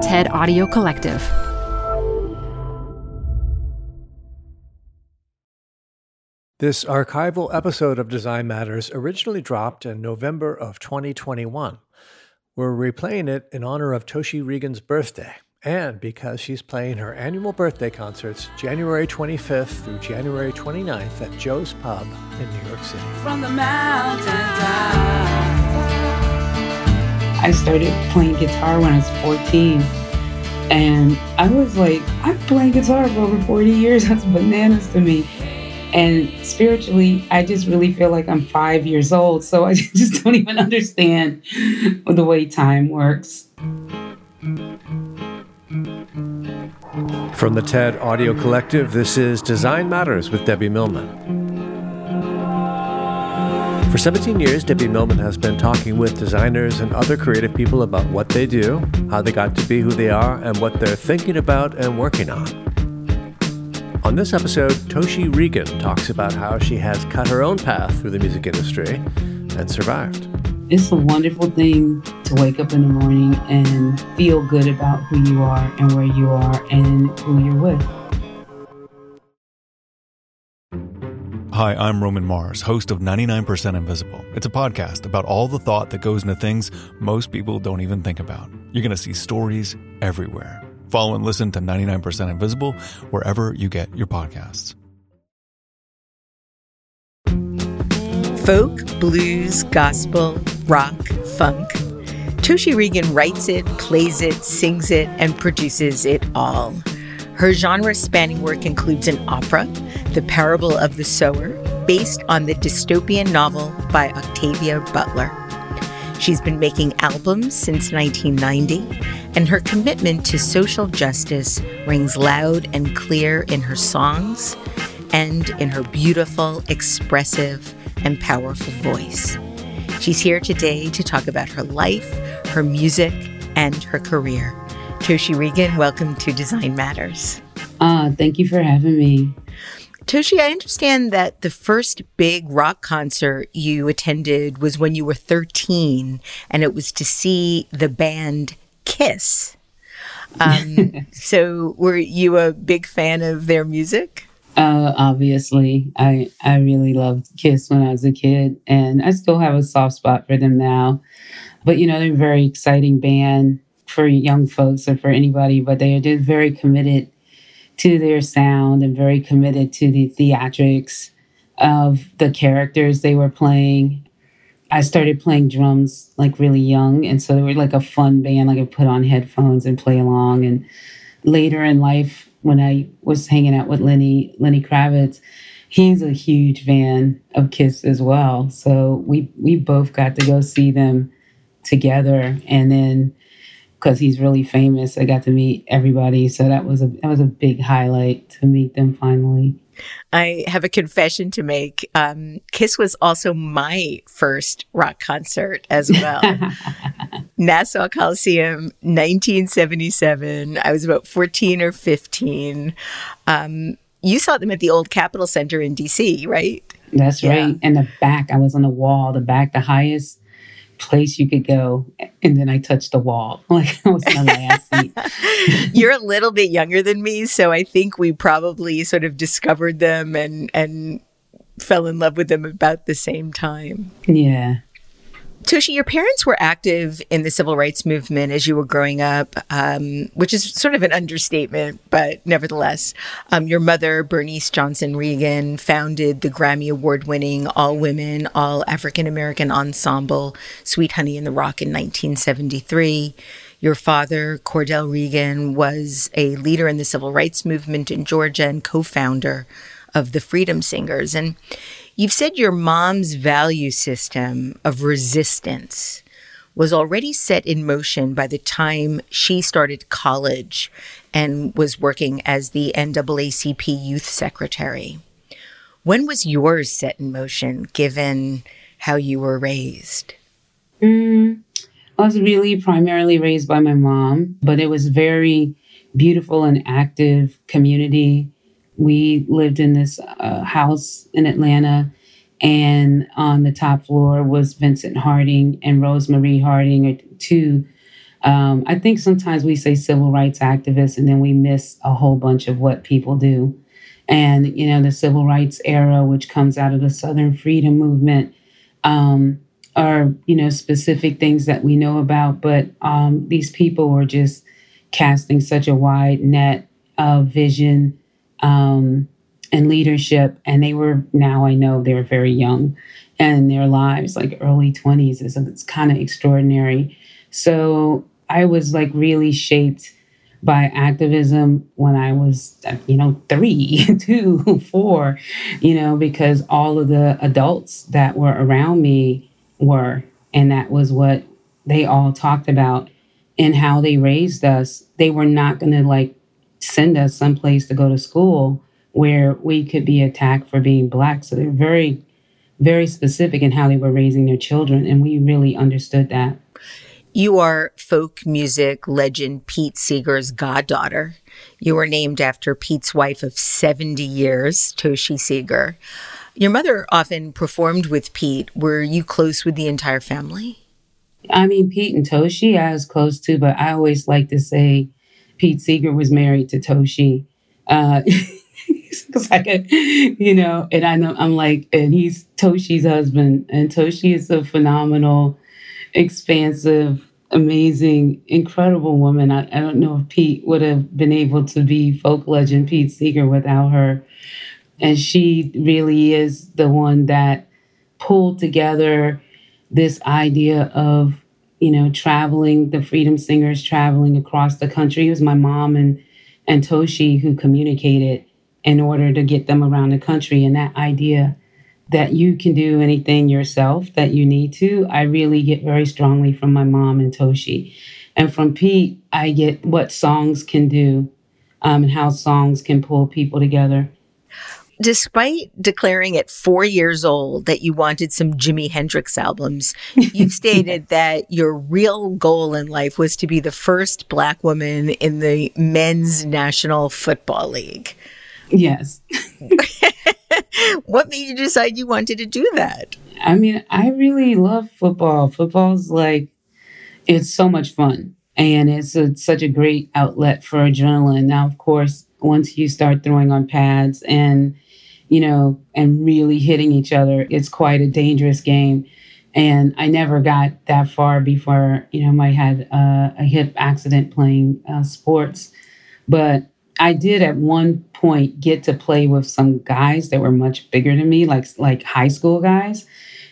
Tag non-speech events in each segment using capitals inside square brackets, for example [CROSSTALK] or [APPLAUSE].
TED Audio Collective. This archival episode of Design Matters originally dropped in November of 2021. We're replaying it in honor of Toshi Reagon's birthday and because she's playing her annual birthday concerts January 25th through January 29th at Joe's Pub in New York City. From the mountain I started playing guitar when I was 14. And I was like, I've playing guitar for over 40 years. [LAUGHS] That's bananas to me. And spiritually, I just really feel like I'm five years old. So I [LAUGHS] just don't even understand the way time works. From the TED Audio Collective, this is Design Matters with Debbie Millman. For 17 years, Debbie Millman has been talking with designers and other creative people about what they do, how they got to be who they are, and what they're thinking about and working on. On this episode, Toshi Reagon talks about how she has cut her own path through the music industry and survived. It's a wonderful thing to wake up in the morning and feel good about who you are and where you are and who you're with. Hi, I'm Roman Mars, host of 99% Invisible. It's a podcast about all the thought that goes into things most people don't even think about. You're going to see stories everywhere. Follow and listen to 99% Invisible wherever you get your podcasts. Folk, blues, gospel, rock, funk. Toshi Reagon writes it, plays it, sings it, and produces it all. Her genre spanning work includes an opera, The Parable of the Sower, based on the dystopian novel by Octavia Butler. She's been making albums since 1990, and her commitment to social justice rings loud and clear in her songs and in her beautiful, expressive, and powerful voice. She's here today to talk about her life, her music, and her career. Toshi Reagon, welcome to Design Matters. Uh, thank you for having me. Toshi, I understand that the first big rock concert you attended was when you were 13, and it was to see the band Kiss. Um, [LAUGHS] so, were you a big fan of their music? Uh, obviously, I I really loved Kiss when I was a kid, and I still have a soft spot for them now. But you know, they're a very exciting band for young folks or for anybody. But they are just very committed to their sound and very committed to the theatrics of the characters they were playing. I started playing drums like really young, and so they were like a fun band. Like I put on headphones and play along. And later in life, when I was hanging out with Lenny Lenny Kravitz, he's a huge fan of Kiss as well. So we we both got to go see them together, and then because he's really famous, I got to meet everybody. So that was a that was a big highlight to meet them finally. I have a confession to make. Um, Kiss was also my first rock concert as well. [LAUGHS] Nassau Coliseum, 1977. I was about 14 or 15. Um, you saw them at the old Capitol Center in DC, right? That's yeah. right. And the back, I was on the wall, the back, the highest place you could go. And then I touched the wall. [LAUGHS] Like that was my last [LAUGHS] seat. You're a little bit younger than me, so I think we probably sort of discovered them and and fell in love with them about the same time. Yeah. Toshi, your parents were active in the civil rights movement as you were growing up, um, which is sort of an understatement, but nevertheless, um, your mother, Bernice Johnson Reagon, founded the Grammy Award winning all women, all African American ensemble, Sweet Honey in the Rock, in 1973. Your father, Cordell Reagon, was a leader in the civil rights movement in Georgia and co founder of the Freedom Singers. And You've said your mom's value system of resistance was already set in motion by the time she started college and was working as the NAACP youth secretary. When was yours set in motion given how you were raised? Mm, I was really primarily raised by my mom, but it was very beautiful and active community we lived in this uh, house in Atlanta, and on the top floor was Vincent Harding and Rosemarie Harding, two Um, I think sometimes we say civil rights activists and then we miss a whole bunch of what people do. And, you know, the civil rights era, which comes out of the Southern freedom movement, um, are, you know, specific things that we know about. But um, these people were just casting such a wide net of vision um, and leadership. And they were, now I know they were very young and their lives, like early 20s, is it's kind of extraordinary. So I was like really shaped by activism when I was, you know, three, [LAUGHS] two, four, you know, because all of the adults that were around me were. And that was what they all talked about and how they raised us. They were not going to like send us someplace to go to school where we could be attacked for being black. So they're very, very specific in how they were raising their children. And we really understood that. You are folk music legend Pete Seeger's goddaughter. You were named after Pete's wife of 70 years, Toshi Seeger. Your mother often performed with Pete. Were you close with the entire family? I mean, Pete and Toshi, I was close to, but I always like to say Pete Seeger was married to Toshi. Uh, [LAUGHS] you know, and I know I'm like, and he's Toshi's husband, and Toshi is a phenomenal expansive, amazing, incredible woman. I, I don't know if Pete would have been able to be folk legend Pete Seeger without her. And she really is the one that pulled together this idea of, you know, traveling, the Freedom Singers traveling across the country. It was my mom and and Toshi who communicated in order to get them around the country. And that idea that you can do anything yourself that you need to, I really get very strongly from my mom and Toshi. And from Pete, I get what songs can do um, and how songs can pull people together. Despite declaring at four years old that you wanted some Jimi Hendrix albums, you've [LAUGHS] stated that your real goal in life was to be the first Black woman in the men's National Football League. Yes. [LAUGHS] what made you decide you wanted to do that? I mean, I really love football. Football's like, it's so much fun. And it's a, such a great outlet for adrenaline. Now, of course, once you start throwing on pads and, you know, and really hitting each other, it's quite a dangerous game. And I never got that far before, you know, I had uh, a hip accident playing uh, sports. But I did at one point get to play with some guys that were much bigger than me, like like high school guys,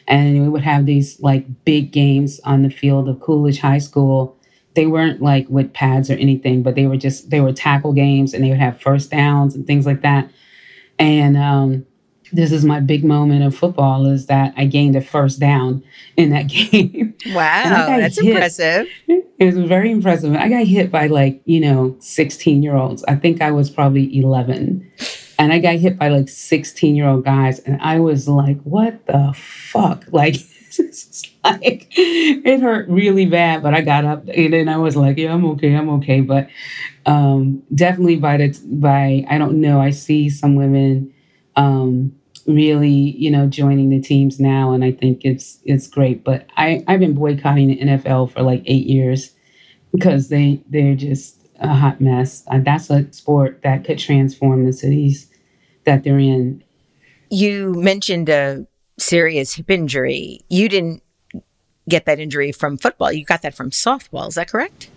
and we would have these like big games on the field of Coolidge High School. They weren't like with pads or anything, but they were just they were tackle games, and they would have first downs and things like that. And um, this is my big moment of football is that I gained a first down in that [LAUGHS] game. Wow, that's hit. impressive. It was very impressive. I got hit by like, you know, 16 year olds. I think I was probably 11. And I got hit by like 16 year old guys. And I was like, what the fuck? Like, [LAUGHS] [LAUGHS] like it hurt really bad, but I got up and then I was like, yeah, I'm okay, I'm okay. But um, definitely by the by, I don't know. I see some women um, really, you know, joining the teams now, and I think it's it's great. But I I've been boycotting the NFL for like eight years because they they're just a hot mess. Uh, that's a sport that could transform the cities that they're in. You mentioned a serious hip injury. You didn't get that injury from football. You got that from softball. Is that correct?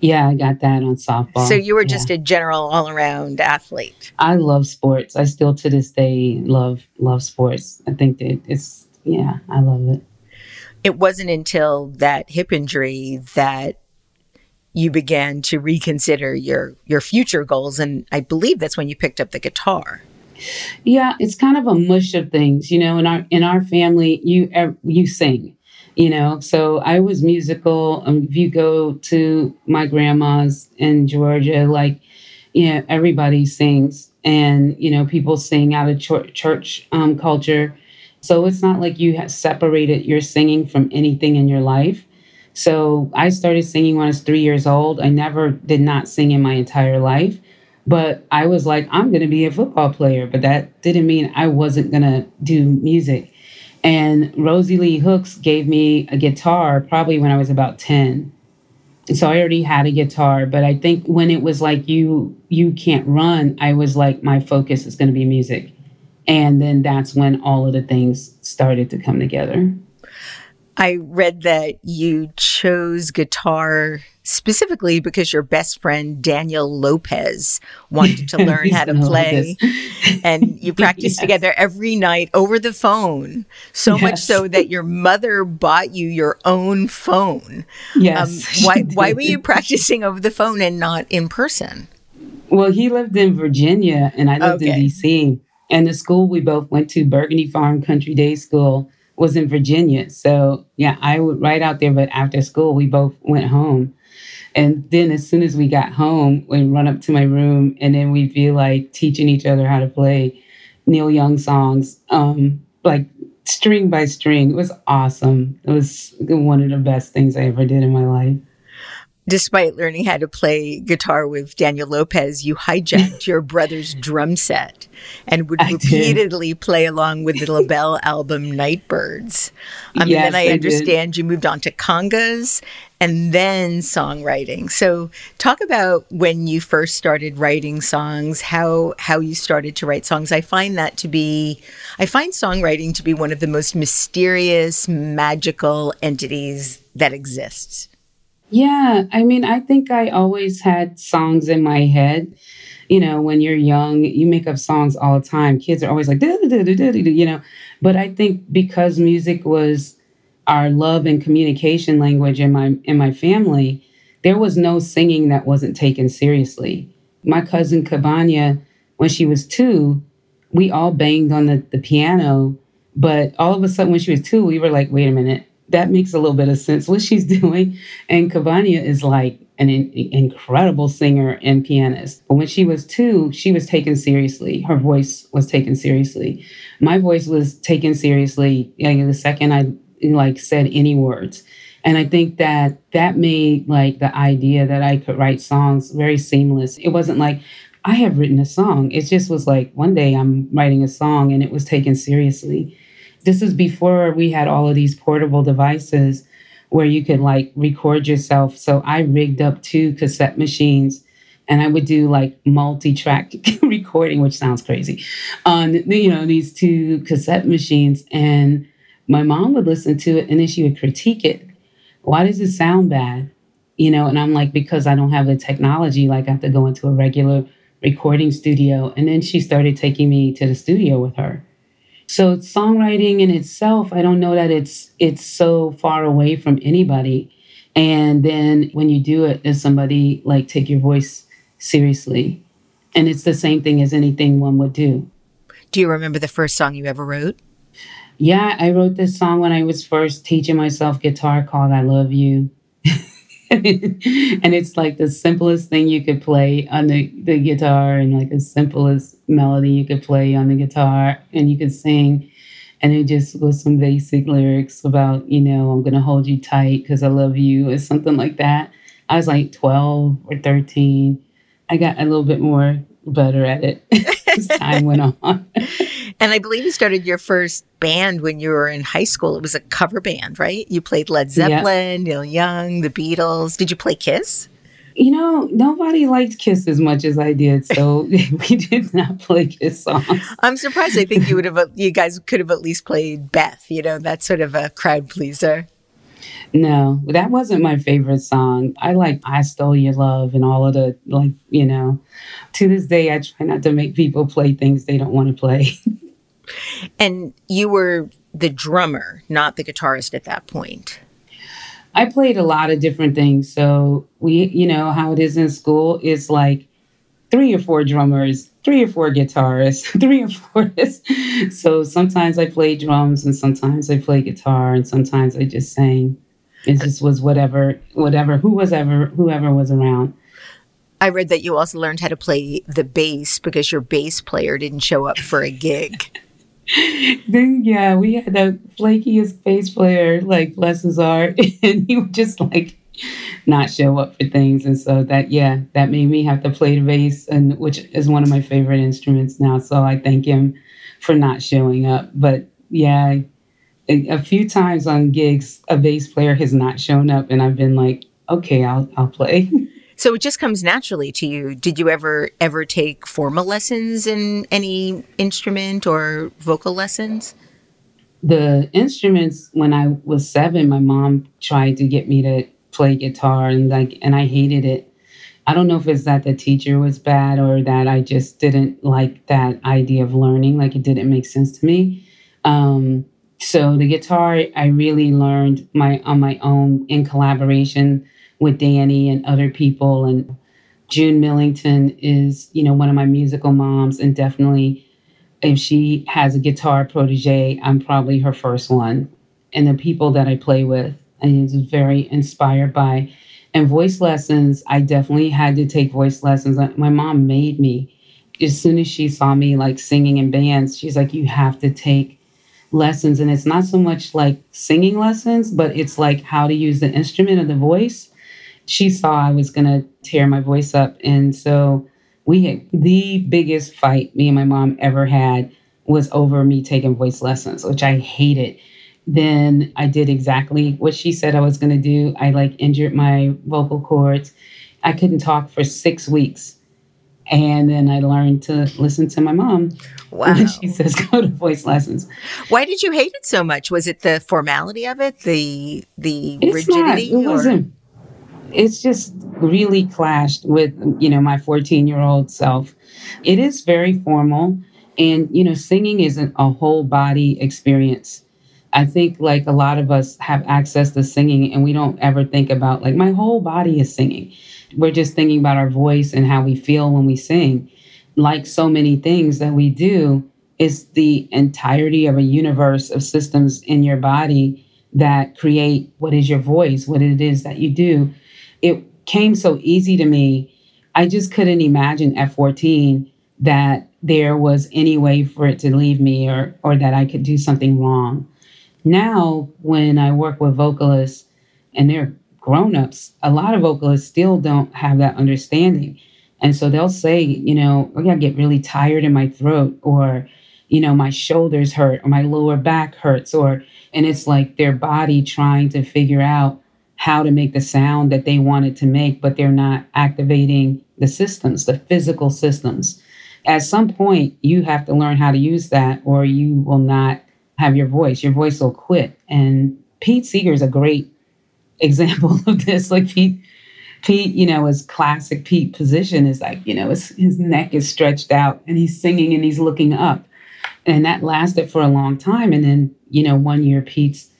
Yeah, I got that on softball. So you were just yeah. a general all around athlete. I love sports. I still to this day love love sports. I think that it's yeah, I love it. It wasn't until that hip injury that you began to reconsider your your future goals and I believe that's when you picked up the guitar. Yeah, it's kind of a mush of things, you know, in our in our family you you sing you know? So i was musical um, if you go to my grandma's in georgia like you know everybody sings and you know people sing out of ch- church um, culture. So it's not like you have separated your singing from anything in your life. So i started singing when i was three years old. I never did not sing in my entire life but i was like i'm going to be a football player but that didn't mean i wasn't going to do music and Rosie Lee Hooks gave me a guitar probably when I was about 10. so I already had a guitar, but I think when it was like you you can't run, I was like my focus is going to be music. And then that's when all of the things started to come together. I read that you chose guitar specifically because your best friend Daniel Lopez wanted to [LAUGHS] learn how to play. And you [LAUGHS] practiced yes. together every night over the phone so yes. much so that your mother bought you your own phone. Yes um, why [LAUGHS] why were you practicing over the phone and not in person? Well he lived in Virginia and I lived okay. in DC and the school we both went to Burgundy Farm Country Day School was in Virginia. So yeah I would right out there but after school we both went home and then as soon as we got home, we'd run up to my room and then we'd be like teaching each other how to play Neil Young songs, um, like string by string. It was awesome. It was one of the best things I ever did in my life despite learning how to play guitar with Daniel Lopez, you hijacked your [LAUGHS] brother's drum set and would I repeatedly did. play along with the LaBelle album Nightbirds. Um, yes, and then I, I understand did. you moved on to congas and then songwriting. So talk about when you first started writing songs, how how you started to write songs. I find that to be I find songwriting to be one of the most mysterious, magical entities that exists. Yeah, I mean, I think I always had songs in my head. You know, when you're young, you make up songs all the time. Kids are always like, you know. But I think because music was our love and communication language in my in my family, there was no singing that wasn't taken seriously. My cousin Cabana, when she was two, we all banged on the, the piano. But all of a sudden, when she was two, we were like, wait a minute, that makes a little bit of sense what she's [LAUGHS] doing. And Cabana is like an in- incredible singer and pianist. But when she was two, she was taken seriously. Her voice was taken seriously. My voice was taken seriously like, the second I like said any words. And I think that that made like the idea that I could write songs very seamless. It wasn't like I have written a song. It just was like one day I'm writing a song and it was taken seriously. This is before we had all of these portable devices where you could like record yourself. So I rigged up two cassette machines and I would do like multi-track [LAUGHS] recording, which sounds crazy, on you know these two cassette machines. And my mom would listen to it and then she would critique it. Why does it sound bad? You know, and I'm like, because I don't have the technology, like I have to go into a regular recording studio. And then she started taking me to the studio with her. So songwriting in itself, I don't know that it's it's so far away from anybody. And then when you do it, does somebody like take your voice seriously? And it's the same thing as anything one would do. Do you remember the first song you ever wrote? Yeah, I wrote this song when I was first teaching myself guitar called I Love You. [LAUGHS] and it's like the simplest thing you could play on the, the guitar and like the simplest melody you could play on the guitar and you could sing. And it just was some basic lyrics about you know i'm gonna hold you tight because i love you or something like that. I was like 12 or 13 i got a little bit more better at it [LAUGHS] as time went on [LAUGHS] and I believe you started your first band when you were in high school. It was a cover band, right? You played Led Zeppelin, yeah. Neil Young, the Beatles. Did you play Kiss? You know, nobody liked Kiss as much as I did, so [LAUGHS] we did not play Kiss songs. I'm surprised. I think you would have, you guys could have at least played Beth. You know, that's sort of a crowd pleaser. No, that wasn't my favorite song. I like I Stole Your Love and all of the, like, you know, to this day, I try not to make people play things they don't want to play. [LAUGHS] And you were the drummer, not the guitarist at that point. I played a lot of different things. So we, you know, how it is in school is like three or four drummers, three or four guitarists, [LAUGHS] three or four. So sometimes I played drums and sometimes I played guitar and sometimes I just sang. It uh, just was whatever, whatever, who was ever, whoever was around. I read that you also learned how to play the bass because your bass player didn't show up for a gig. [LAUGHS] [LAUGHS] then yeah, we had the flakiest bass player, like bless his heart, [LAUGHS] and he would just like not show up for things. And so that yeah, that made me have to play the bass, and which is one of my favorite instruments now. So I thank him for not showing up. But yeah, a, a few times on gigs, a bass player has not shown up, and I've been like, okay, I'll I'll play. [LAUGHS] So it just comes naturally to you. Did you ever ever take formal lessons in any instrument or vocal lessons? The instruments when I was 7, my mom tried to get me to play guitar and like and I hated it. I don't know if it's that the teacher was bad or that I just didn't like that idea of learning like it didn't make sense to me. Um, so the guitar I really learned my on my own in collaboration with Danny and other people. And June Millington is, you know, one of my musical moms, and definitely if she has a guitar protege, I'm probably her first one. And the people that I play with, and is very inspired by. And voice lessons, I definitely had to take voice lessons. Uh, my mom made me. As soon as she saw me like singing in bands, she's like, you have to take lessons. And it's not so much like singing lessons, but it's like how to use the instrument of the voice she saw I was going to tear my voice up. And so we had the biggest fight me and my mom ever had was over me taking voice lessons, which I hated. Then I did exactly what she said I was going to do. I like injured my vocal cords. I couldn't talk for six weeks. And then I learned to listen to my mom. Wow. When she says [LAUGHS] go to voice lessons. Why did you hate it so much? Was it the formality of it, the the it's rigidity? Not, it wasn't it's just really clashed with you know my 14 year old self. It is very formal and you know singing isn't a whole body experience. I think like a lot of us have access to singing and we don't ever think about like my whole body is singing. We're just thinking about our voice and how we feel when we sing. Like so many things that we do is the entirety of a universe of systems in your body that create what is your voice what it is that you do it came so easy to me. I just couldn't imagine at 14 that there was any way for it to leave me or or that I could do something wrong. Now, when I work with vocalists and they're grown-ups, a lot of vocalists still don't have that understanding. And so they'll say, you know, oh, I get really tired in my throat or you know, my shoulders hurt or my lower back hurts or and it's like their body trying to figure out how to make the sound that they wanted to make, but they're not activating the systems, the physical systems. At some point, you have to learn how to use that, or you will not have your voice. Your voice will quit. And Pete Seeger is a great [LAUGHS] example of this. Like Pete, Pete, you know, his classic Pete position is like, you know, his, his neck is stretched out and he's singing and he's looking up. And that lasted for a long time. And then, you know, one year Pete's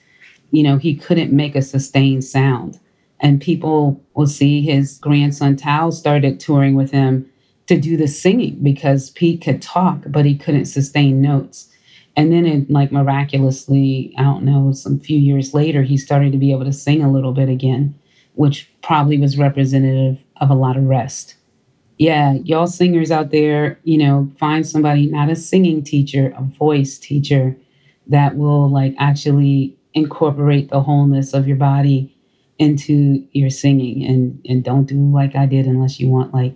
you know, he couldn't make a sustained sound. And people will see his grandson Tao started touring with him to do the singing because Pete could talk, but he couldn't sustain notes. And then, it, like miraculously, I don't know, some few years later, he started to be able to sing a little bit again, which probably was representative of a lot of rest. Yeah, y'all singers out there, you know, find somebody, not a singing teacher, a voice teacher that will like actually incorporate the wholeness of your body into your singing and and don't do like I did unless you want like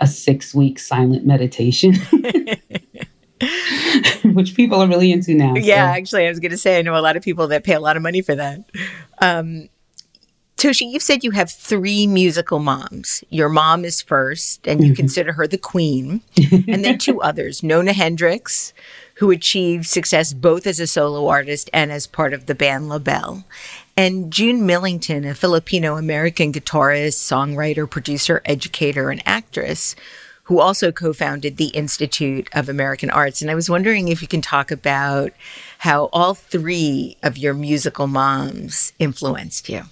a 6 week silent meditation. [LAUGHS] [LAUGHS] Which people are really into now. Yeah, so. actually I was going to say I know a lot of people that pay a lot of money for that. Um Toshi, you've said you have three musical moms. Your mom is first, and you mm-hmm. consider her the queen, and then two [LAUGHS] others Nona Hendryx, who achieved success both as a solo artist and as part of the band LaBelle. And June Millington, a Filipino American guitarist, songwriter, producer, educator, and actress, who also co founded the Institute of American Arts. And I was wondering if you can talk about how all three of your musical moms influenced you.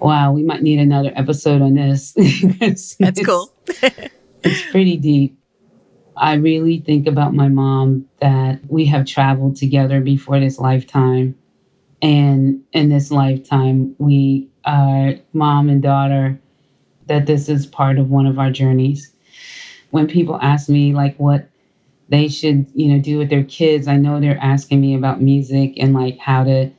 Wow, we might need another episode on this. [LAUGHS] That's cool. it's pretty deep. I really think about my mom that we have traveled together before this lifetime. And in this lifetime, we are mom and daughter, that this is part of one of our journeys. When people ask me, like, what they should, you know, do with their kids, I know they're asking me about music and like how to,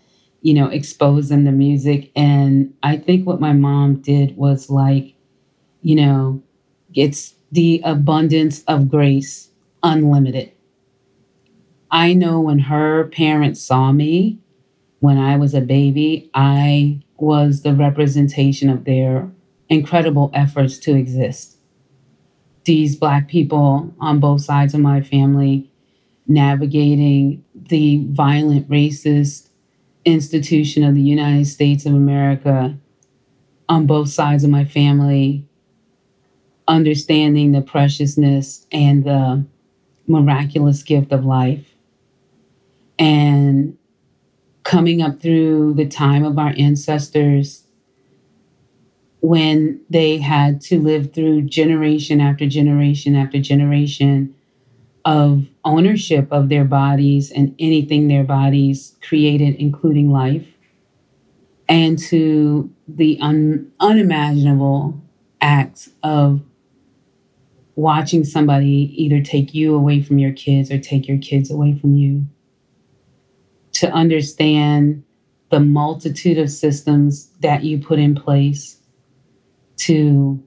you know, expose them to music. And I think what my mom did was like, you know, it's the abundance of grace unlimited. I know when her parents saw me when I was a baby, I was the representation of their incredible efforts to exist. These Black people on both sides of my family navigating the violent, racist institution of the United States of America on both sides of my family, understanding the preciousness and the miraculous gift of life, and coming up through the time of our ancestors when they had to live through generation after generation after generation of ownership of their bodies and anything their bodies created, including life, and to the un- unimaginable acts of watching somebody either take you away from your kids or take your kids away from you. To understand the multitude of systems that you put in place to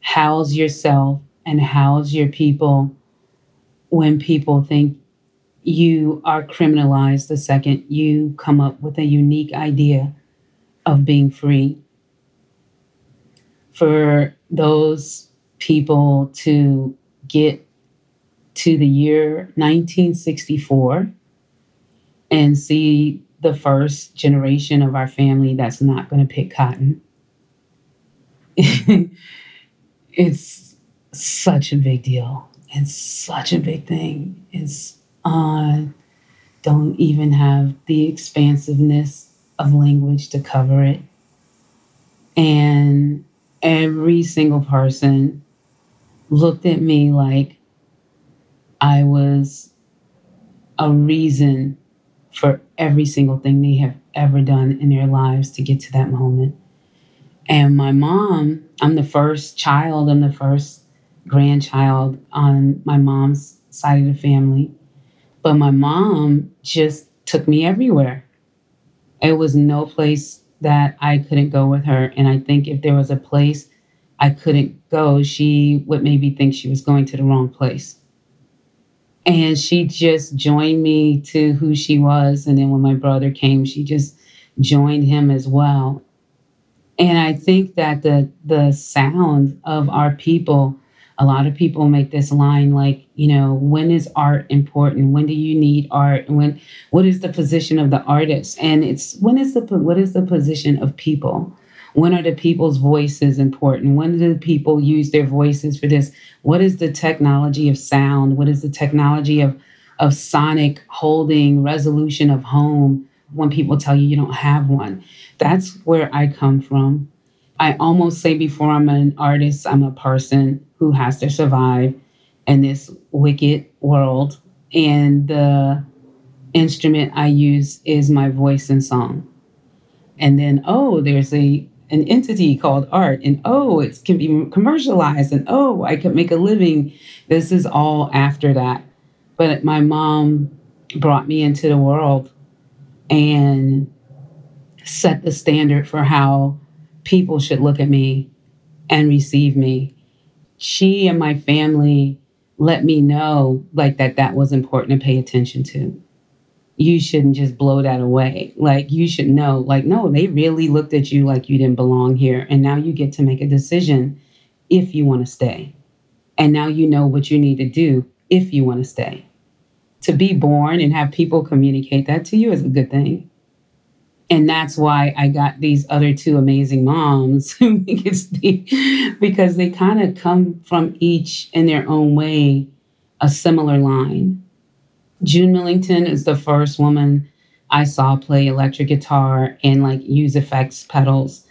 house yourself and house your people when people think you are criminalized the second you come up with a unique idea of being free. For those people to get to the year 1964 and see the first generation of our family that's not going to pick cotton. [LAUGHS] it's such a big deal. It's such a big thing. It's uh, don't even have the expansiveness of language to cover it. And every single person looked at me like I was a reason for every single thing they have ever done in their lives to get to that moment. And my mom, I'm the first child, I'm the first grandchild on my mom's side of the family. But my mom just took me everywhere. It was no place that I couldn't go with her. And I think if there was a place I couldn't go, she would maybe think she was going to the wrong place. And she just joined me to who she was. And then when my brother came, she just joined him as well. And I think that the the sound of our people a lot of people make this line like you know when is art important when do you need art when what is the position of the artist and it's when is the what is the position of people when are the people's voices important? When do the people use their voices for this? What is the technology of sound? What is the technology of of sonic holding resolution of home when people tell you you don't have one? That's where i come from. I almost say before I'm an artist, I'm a person who has to survive in this wicked world. And the instrument I use is my voice and song. And then, oh, there's a an entity called art, and oh, it can be commercialized, and oh, I could make a living. This is all after that. But my mom brought me into the world and set the standard for how people should look at me and receive me. She and my family let me know like that that was important to pay attention to. You shouldn't just blow that away. Like you should know like no, they really looked at you like you didn't belong here and now you get to make a decision if you want to stay. And now you know what you need to do if you want to stay. To be born and have people communicate that to you is a good thing and that's why I got these other two amazing moms [LAUGHS] because they, because they kind of come from each in their own way a similar line. June Millington is the first woman I saw play electric guitar and like use effects pedals.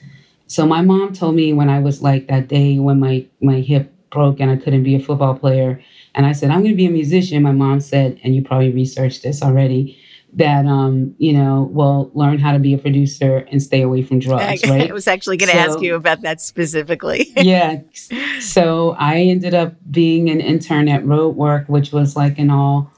So my mom told me when I was like that day when my my hip broke and I couldn't be a football player and I said I'm going to be a musician. My mom said, and you probably researched this already that um, you know will learn how to be a producer and stay away from drugs. Right? I was actually going to so, ask you about that specifically. [LAUGHS] yeah. So I ended up being an intern at Roadwork, which was like an all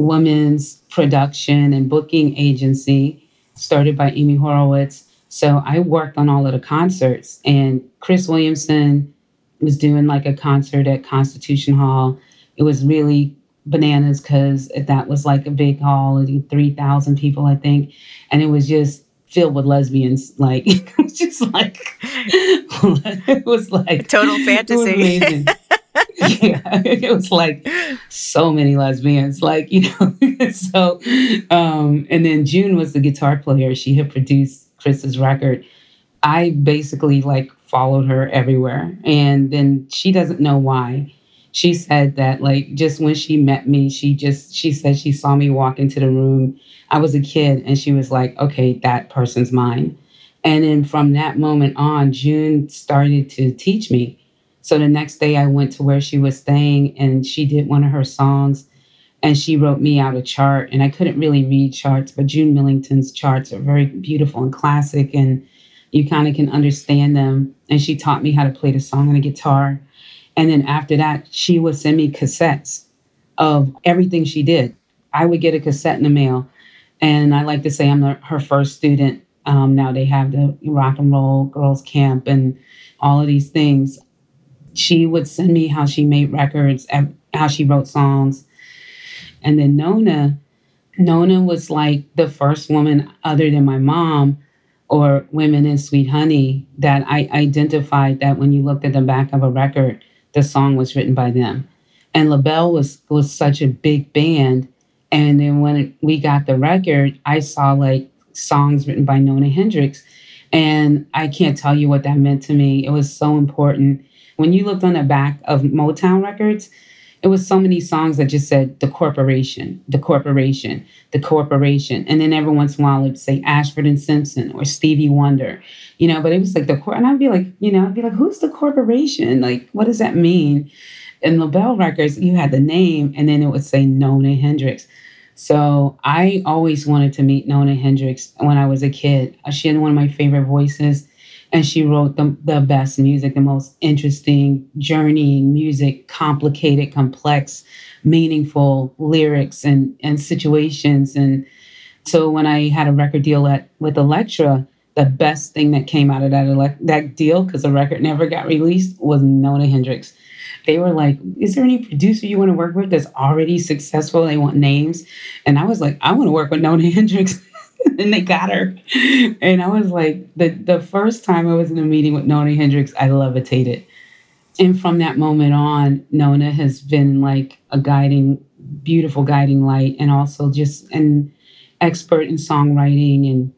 women's production and booking agency started by Amy Horowitz. So I worked on all of the concerts, and Chris Williamson was doing like a concert at Constitution Hall. It was really bananas because that was like a big hall, 3,000 people, I think. And it was just filled with lesbians. Like it was [LAUGHS] just like [LAUGHS] it was like total fantasy. [LAUGHS] [LAUGHS] yeah, it was like so many lesbians, like you know. [LAUGHS] so, um, and then June was the guitar player. She had produced Chris's record. I basically like followed her everywhere, and then she doesn't know why. She said that like just when she met me, she just she said she saw me walk into the room. I was a kid, and she was like, "Okay, that person's mine." And then from that moment on, June started to teach me so the next day I went to where she was staying and she did one of her songs and she wrote me out a chart. And I couldn't really read charts, but June Millington's charts are very beautiful and classic and you kind of can understand them. And she taught me how to play the song on a guitar. And then after that, she would send me cassettes of everything she did. I would get a cassette in the mail. And I like to say I'm the, her first student. Um, now they have the rock and roll girls camp and all of these things she would send me how she made records, how she wrote songs. And then Nona, Nona was like the first woman other than my mom or women in Sweet Honey that I identified that when you looked at the back of a record, the song was written by them. And LaBelle was was such a big band. And then when it, we got the record, I saw like songs written by Nona Hendryx. And I can't tell you what that meant to me. It was so important. When you looked on the back of Motown records, it was so many songs that just said the corporation, the corporation, the corporation. And then every once in a while it'd say Ashford and Simpson or Stevie Wonder, you know, but it was like the cor and I'd be like, you know, I'd be like, who's the corporation? Like, what does that mean? In LaBelle Records, you had the name and then it would say Nona Hendryx. So I always wanted to meet Nona Hendryx when I was a kid. She had one of my favorite voices and she wrote the, the best music, the most interesting, journeying music, complicated, complex, meaningful lyrics and, and situations. And so when I had a record deal at with Elektra, the best thing that came out of that that deal, because the record never got released, was Nona Hendryx. They were like, "Is there any producer you want to work with that's already successful? They want names." And I was like, "I want to work with Nona Hendryx." [LAUGHS] [LAUGHS] and they got her. And I was like, the, the first time I was in a meeting with Nona Hendryx, I levitated. And from that moment on, Nona has been like a guiding, beautiful guiding light, and also just an expert in songwriting. And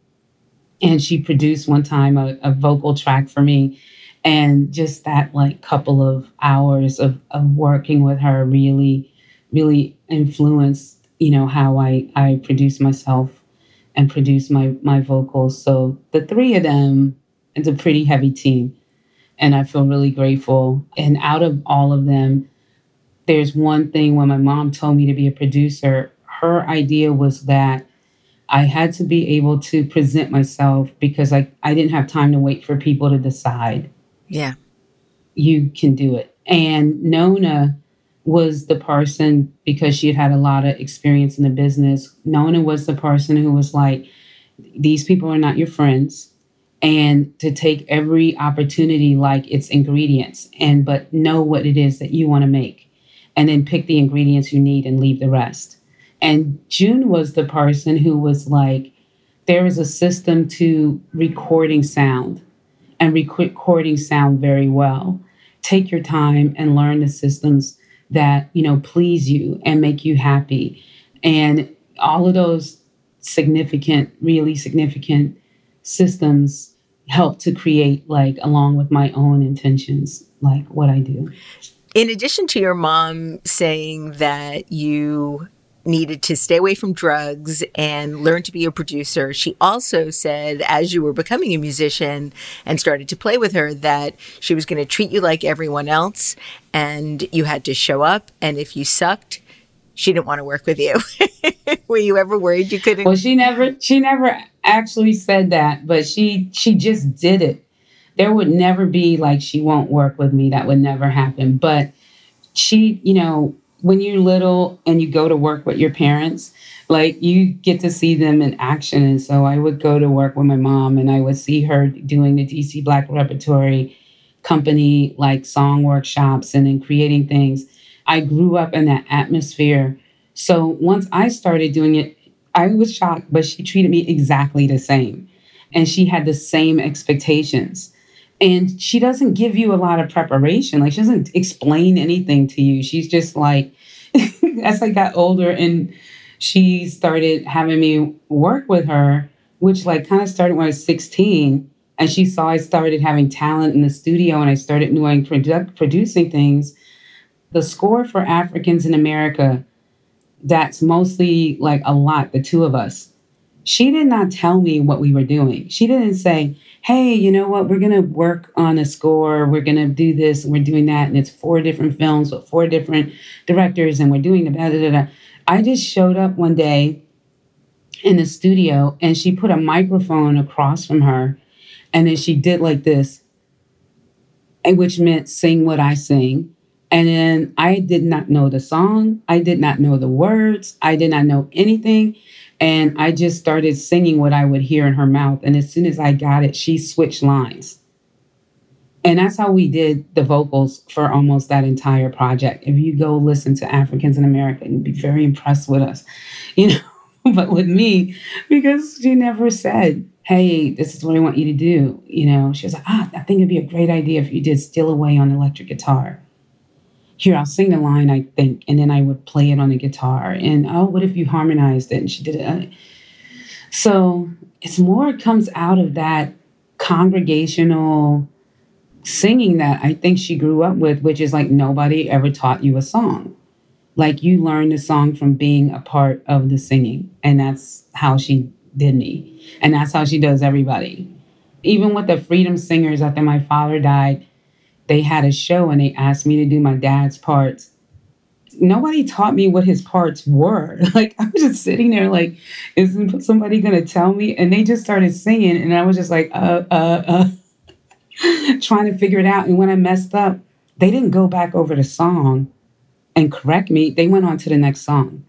and she produced one time a, a vocal track for me. And just that like couple of hours of, of working with her really, really influenced, you know, how I, I produce myself and produce my my vocals. So the three of them, it's a pretty heavy team. And I feel really grateful. And out of all of them, there's one thing when my mom told me to be a producer, her idea was that I had to be able to present myself because I, I didn't have time to wait for people to decide. Yeah. You can do it. And Nona was the person because she had had a lot of experience in the business. Nona was the person who was like, these people are not your friends. And to take every opportunity like it's ingredients and but know what it is that you want to make. And then pick the ingredients you need and leave the rest. And June was the person who was like, there is a system to recording sound and recording sound very well. Take your time and learn the systems that, you know, please you and make you happy. And all of those significant, really significant systems help to create, like, along with my own intentions, like what I do. In addition to your mom saying that you needed to stay away from drugs and learn to be a producer. She also said, as you were becoming a musician and started to play with her, that she was going to treat you like everyone else and you had to show up. And if you sucked, she didn't want to work with you. [LAUGHS] were you ever worried you couldn't? Well, she never, she never actually said that, but she, she just did it. There would never be like, she won't work with me. That would never happen. But she, you know, when you're little and you go to work with your parents, like you get to see them in action. And so I would go to work with my mom and I would see her doing the DC Black Repertory Company like song workshops and then creating things. I grew up in that atmosphere. So once I started doing it, I was shocked, but she treated me exactly the same. and she had the same expectations. And she doesn't give you a lot of preparation. Like she doesn't explain anything to you. She's just like, [LAUGHS] as I got older and she started having me work with her, which like kind of started when I was 16. And she saw I started having talent in the studio and I started doing produ- producing things. The score for Africans in America, that's mostly like a lot, the two of us she did not tell me what we were doing. She didn't say, hey, you know what, we're going to work on a score, we're going to do this, and we're doing that, and it's four different films with four different directors, and we're doing the blah, blah, blah. I just showed up one day in the studio, and she put a microphone across from her, and then she did like this, which meant sing what I sing. And then I did not know the song. I did not know the words. I did not know anything. And I just started singing what I would hear in her mouth. And as soon as I got it, she switched lines. And that's how we did the vocals for almost that entire project. If you go listen to Africans in America, you'd be very impressed with us, [LAUGHS] you know. but with me, because she never said, Hey, this is what I want you to do. You know, she was like, Ah, I think it'd be a great idea if you did Steal Away on electric guitar here, I'll sing the line, I think, and then I would play it on the guitar. And oh, what if you harmonized it? And she did it. Uh, so it's more, it comes out of that congregational singing that I think she grew up with, which is like nobody ever taught you a song. Like you learned the song from being a part of the singing. And that's how she did me. And that's how she does everybody. Even with the Freedom Singers after my father died, they had a show and they asked me to do my dad's parts. Nobody taught me what his parts were. [LAUGHS] Like I was just sitting there, like, isn't somebody gonna tell me? And they just started singing, and I was just like, uh, uh, uh, [LAUGHS] trying to figure it out. And when I messed up, they didn't go back over the song and correct me. They went on to the next song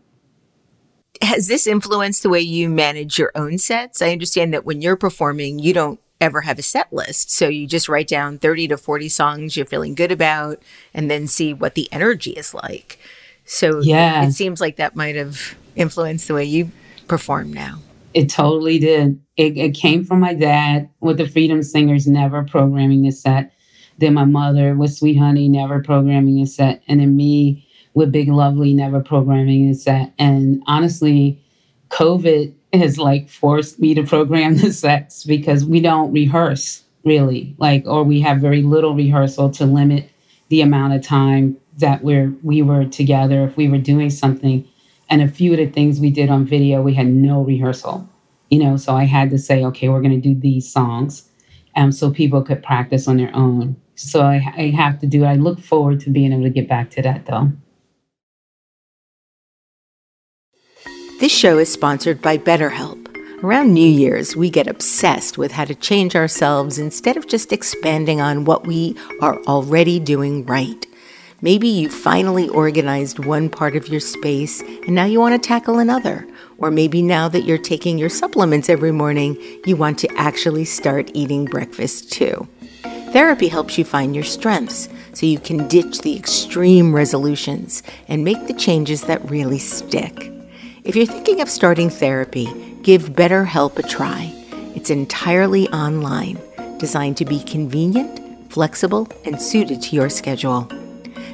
has this influenced the way you manage your own sets? I understand that when you're performing, you don't ever have a set list. So you just write down 30 to 40 songs you're feeling good about and then see what the energy is like. So yeah. it seems like that might have influenced the way you perform now. It totally did. It, it came from my dad with the Freedom Singers never programming the set. Then my mother with Sweet Honey never programming a set. And then me with Big Lovely never programming a set. And honestly, COVID has like forced me to program [LAUGHS] the sets because we don't rehearse really. Like or we have very little rehearsal to limit the amount of time that we're we were together if we were doing something. And a few of the things we did on video we had no rehearsal you know? So i had to say okay we're going to do these songs um, so people could practice on their own. So I, I have to do i look forward to being able to get back to that though This show is sponsored by BetterHelp. Around New Year's, we get obsessed with how to change ourselves instead of just expanding on what we are already doing right. Maybe you finally organized one part of your space and now you want to tackle another. Or maybe now that you're taking your supplements every morning, you want to actually start eating breakfast too. Therapy helps you find your strengths so you can ditch the extreme resolutions and make the changes that really stick. If you're thinking of starting therapy, give BetterHelp a try. It's entirely online, designed to be convenient, flexible, and suited to your schedule.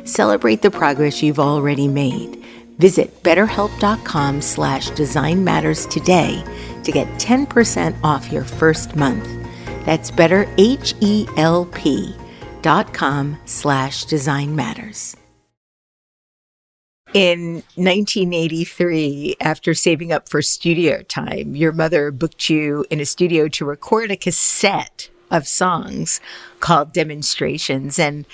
Celebrate the progress you've already made. Visit betterhelp.com slash design matters today to get 10% off your first month. That's betterhelp.com slash design matters. In 1983, after saving up for studio time, your mother booked you in a studio to record a cassette of songs called Demonstrations. And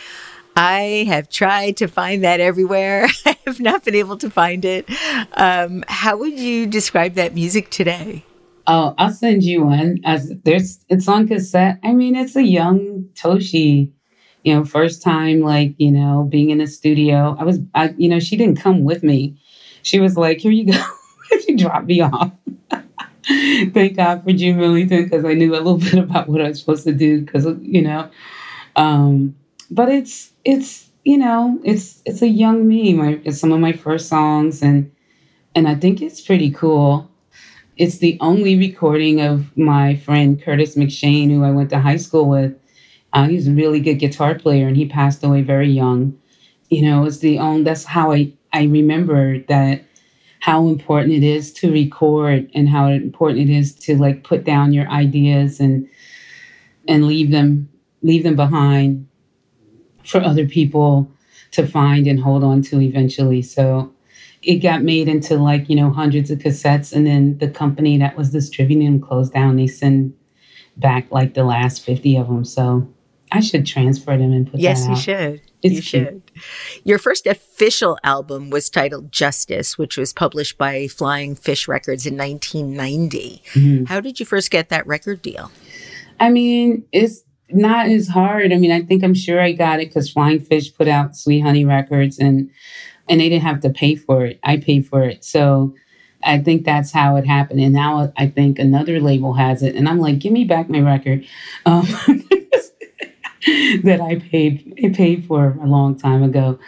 I have tried to find that everywhere. [LAUGHS] I have not been able to find it. Um, how would you describe that music today? Oh, I'll send you one. As there's, it's on cassette. I mean, it's a young Toshi you know, first time like, you know, being in a studio. I was, I, you know, she didn't come with me. She was like, here you go. [LAUGHS] she dropped me off. [LAUGHS] Thank God for Jim Millington because I knew a little [LAUGHS] bit about what I was supposed to do because, you know, um, but it's, it's, you know, it's, it's a young me. My, it's some of my first songs and, and I think it's pretty cool. It's the only recording of my friend Curtis McShane, who I went to high school with. Uh, he's a really good guitar player, and he passed away very young. You know, it's the only. That's how I I remember that how important it is to record and how important it is to like put down your ideas and and leave them leave them behind for other people to find and hold on to eventually. So it got made into like, you know, hundreds of cassettes. And then the company that was distributing them closed down. They send back like the last 50 of them. So I should transfer them and put yes, you should. It's you should. Your first official album was titled Justice, which was published by Flying Fish Records in 1990. Mm-hmm. How did you first get that record deal? I mean, it's not as hard. I mean, I think I'm sure I got it because Flying Fish put out Sweet Honey Records and and they didn't have to pay for it. I paid for it. So I think that's how it happened. And now I think another label has it. And I'm like, give me back my record. Um, [LAUGHS] [LAUGHS] that I paid paid for a long time ago.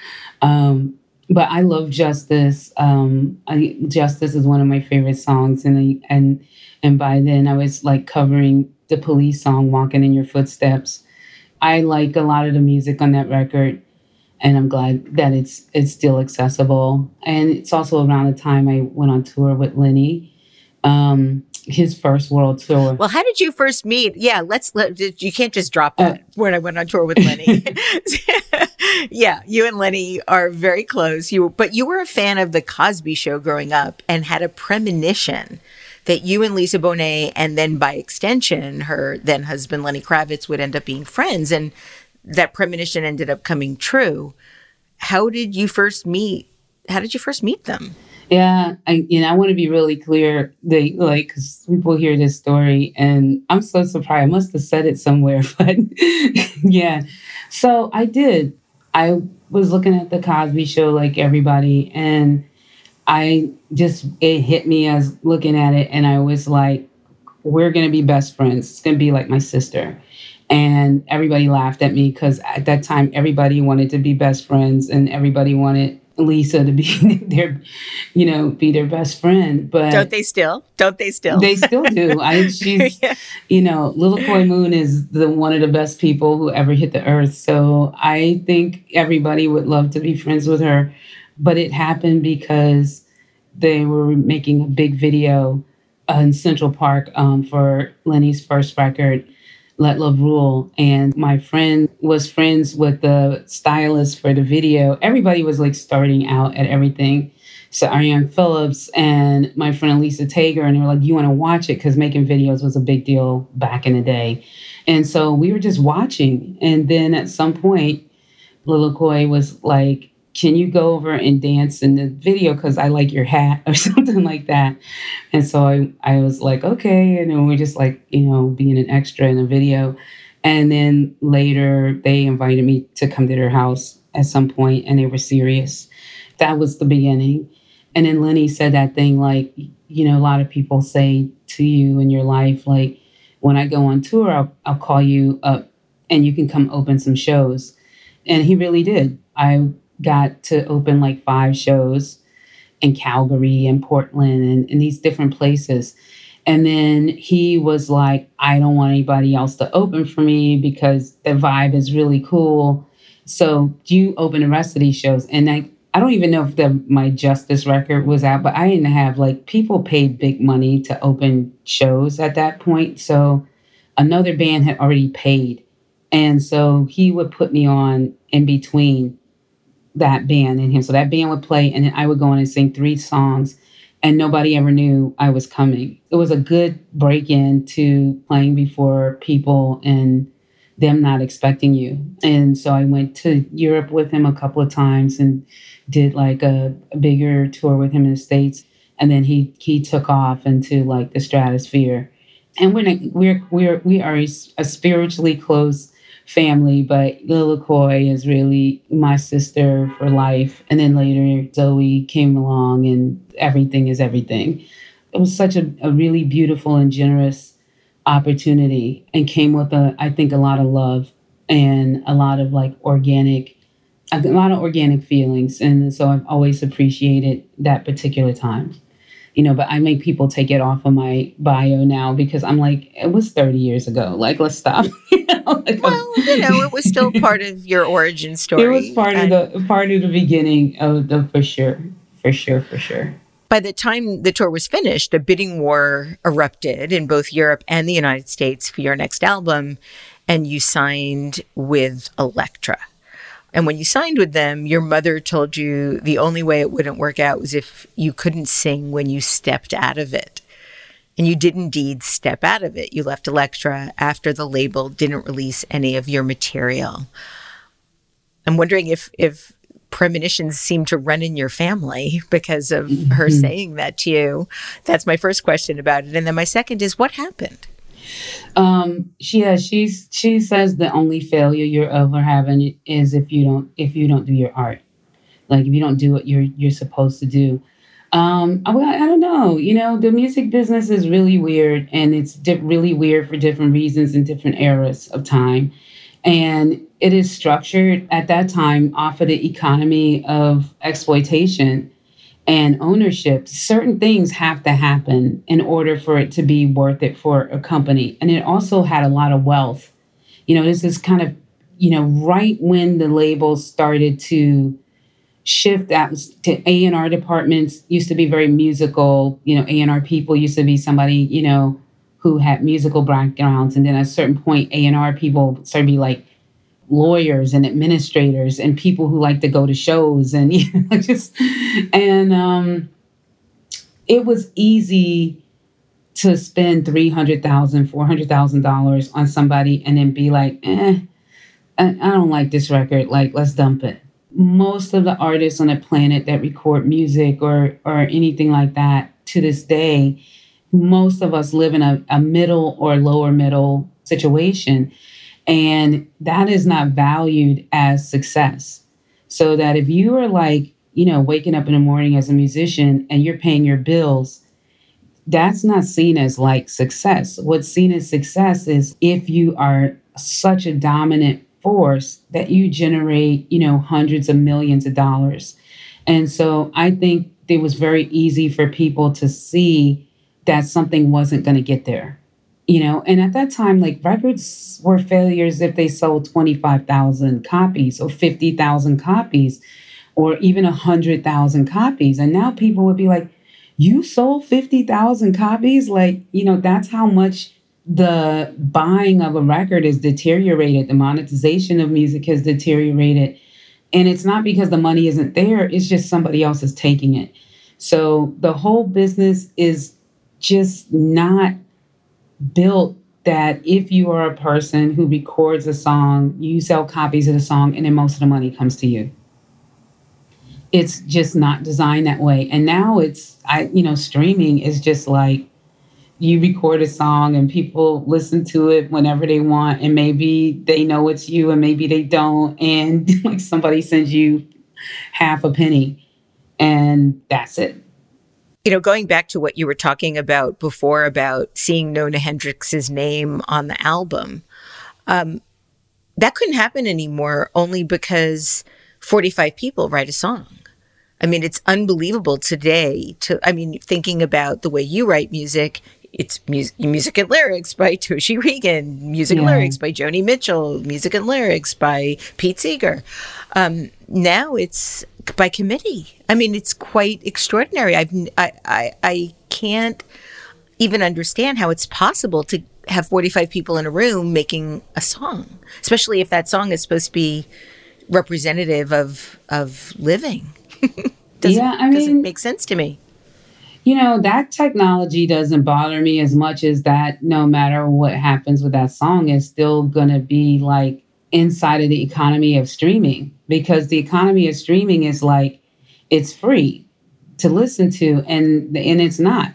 Um, but I love Justice. Um, I, Justice is one of my favorite songs, and and and by then I was like covering the police song walking in your footsteps i like a lot of the music on that record and i'm glad that it's it's still accessible and it's also around the time i went on tour with lenny um his first world tour well how did you first meet yeah let's let you can't just drop that uh, when i went on tour with lenny [LAUGHS] yeah you and lenny are very close you but you were a fan of the cosby show growing up and had a premonition that you and Lisa Bonet, and then by extension, her then husband Lenny Kravitz would end up being friends. And that premonition ended up coming true. How did you first meet? How did you first meet them? Yeah, I you know I want to be really clear. They like cause people hear this story, and I'm so surprised. I must have said it somewhere, [LAUGHS] but yeah. So I did. I was looking at the Cosby Show like everybody, and I just, it hit me as looking at it, and I was like, we're to be best friends. It's to be like my sister. And everybody laughed at me because at that time, everybody wanted to be best friends and everybody wanted Lisa to be [LAUGHS] their, you know, be their best friend. But don't they still? Don't they still? They still do. I, [LAUGHS] she's, yeah. you know, Lilakoi Moon is the one of the best people who ever hit the earth. So I think everybody would love to be friends with her but it happened because they were making a big video in Central Park um, for Lenny's first record, Let Love Rule. And my friend was friends with the stylist for the video. Everybody was like starting out at everything. So Arianne Phillips and my friend Lisa Tager, and they were like, "You want to watch it?" Because making videos was a big deal back in the day. And so we were just watching. And then at some point, Lilakoi was like, can you go over and dance in the video because I like your hat [LAUGHS] or something like that. And so I, I was like, okay. And then we just like, you know, being an extra in a video. And then later they invited me to come to their house at some point and they were serious. That was the beginning. And then Lenny said that thing like, you know, a lot of people say to you in your life, like, when I go on tour, I'll, I'll call you up and you can come open some shows. And he really did. I got to open like five shows in Calgary and Portland and, and these different places. And then he was like, I don't want anybody else to open for me because the vibe is really cool. So you open the rest of these shows? And I, I don't even know if the my Justice record was out, but I didn't have like people paid big money to open shows at that point. So another band had already paid. And so he would put me on in between that band and him. So that band would play, and then I would go in and sing three songs, and nobody ever knew I was coming. It was a good break in to playing before people and them not expecting you. And so I went to Europe with him a couple of times and did like a, a bigger tour with him in the States. And then he he took off into like the stratosphere. And we're we're we're we are a spiritually close family, but Lilakoi is really my sister for life. And then later, Zoe came along, and everything is everything. It was such a, a really beautiful and generous opportunity and came with a, I think, a lot of love and a lot of like organic, a lot of organic feelings. And so I've always appreciated that particular time. you know, but I make people take it off of my bio now because I'm like, it was 30 years ago. Like, let's stop. [LAUGHS] you know, like well, you know, it was still [LAUGHS] part of your origin story. It was part and of the part of the beginning of the for sure, for sure, for sure. By the time the tour was finished, a bidding war erupted in both Europe and the United States for your next album, and you signed with Elektra. And when you signed with them, your mother told you the only way it wouldn't work out was if you couldn't sing when you stepped out of it. And you did indeed step out of it. You left Elektra after the label didn't release any of your material. I'm wondering if if premonitions seem to run in your family because of mm-hmm. her saying that to you. That's my first question about it. And then my second is what happened? Um, she has she's she says the only failure you're ever having is if you don't if you don't do your art. Like if you don't do what you're you're supposed to do. Um, I, I don't know. You know, the music business is really weird, and it's di- really weird for different reasons in different eras of time. And it is structured at that time off of the economy of exploitation and ownership, certain things have to happen in order for it to be worth it for a company. And it also had a lot of wealth. You know, this is kind of, you know, right when the labels started to shift that to A&R departments used to be very musical, you know, A&R people used to be somebody, you know, who had musical backgrounds. And then at a certain point, A&R people started to be like, lawyers and administrators and people who like to go to shows and [LAUGHS] you know, just and um, it was easy to spend three hundred thousand, four hundred thousand dollars on somebody and then be like, eh, I don't like this record. Like, let's dump it. Most of the artists on the planet that record music or or anything like that to this day, most of us live in a, a middle or lower middle situation and that is not valued as success. So that if you are like, you know, waking up in the morning as a musician and you're paying your bills, that's not seen as like success. What's seen as success is if you are such a dominant force that you generate, you know, hundreds of millions of dollars. And so I think it was very easy for people to see that something wasn't going to get there you know? And at that time like records were failures if they sold 25,000 copies or 50,000 copies or even 100,000 copies. And now people would be like you sold 50,000 copies? Like you know that's how much the buying of a record is deteriorated the monetization of music has deteriorated and it's not because the money isn't there it's just somebody else is taking it so the whole business is just not built that if you are a person who records a song, you sell copies of the song, and then most of the money comes to you. It's just not designed that way. And now it's, I, you know, streaming is just like you record a song and people listen to it whenever they want, and maybe they know it's you, and maybe they don't, and [LAUGHS] like somebody sends you half a penny, and that's it you know, going back to what you were talking about before about seeing Nona Hendryx's name on the album, um, that couldn't happen anymore only because 45 people write a song. I mean, it's unbelievable today to, I mean, thinking about the way you write music, it's music, music and lyrics by Toshi Reagon, music yeah. and lyrics by Joni Mitchell, music and lyrics by Pete Seeger. Um, now it's by committee. I mean, it's quite extraordinary. I've, I, I, I can't even understand how it's possible to have 45 people in a room making a song, especially if that song is supposed to be representative of, of living. [LAUGHS] doesn't, yeah, I mean, doesn't make sense to me. You know, that technology doesn't bother me as much as that no matter what happens with that song, is still going to be like inside of the economy of streaming. Because the economy of streaming is like it's free to listen to and and it's not.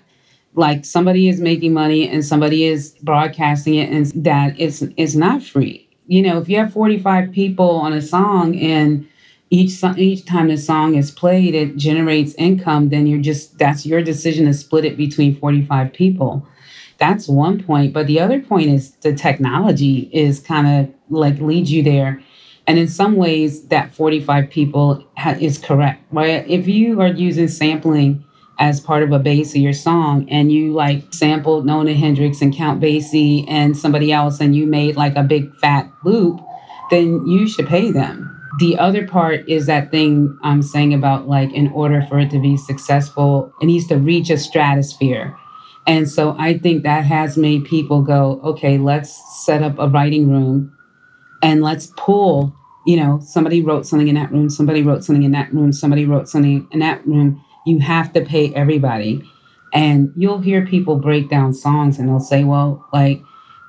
Like somebody is making money and somebody is broadcasting it and that it's it's not free. You know if you have 45 people on a song and each each time the song is played it generates income then you're just that's your decision to split it between 45 people that's one point. But the other point is the technology is kind of like leads you there. And in some ways, that 45 people ha- is correct, right? If you are using sampling as part of a base of your song and you like sampled Nona Hendryx and Count Basie and somebody else and you made like a big fat loop, then you should pay them. The other part is that thing I'm saying about like in order for it to be successful, it needs to reach a stratosphere. And so I think that has made people go, okay, let's set up a writing room and let's pull, you know, somebody wrote something in that room, somebody wrote something in that room, somebody wrote something in that room. You have to pay everybody. And you'll hear people break down songs and they'll say, well, like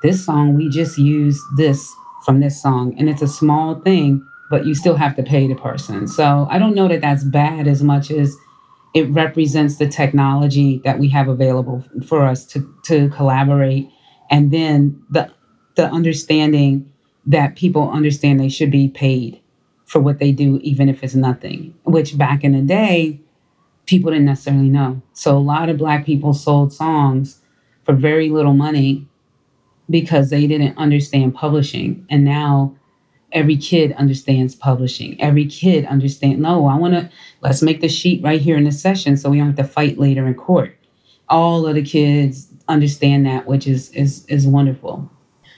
this song, we just used this from this song. And it's a small thing, but you still have to pay the person. So I don't know that that's bad as much as it represents the technology that we have available for us to, to collaborate. And then the the understanding that people understand they should be paid for what they do even if it's nothing which back in the day people didn't necessarily know. So a lot of black people sold songs for very little money because they didn't understand publishing. And now every kid understands publishing. Every kid understands, no, I want to, let's make the sheet right here in the session so we don't have to fight later in court. All of the kids understand that, which is is is wonderful.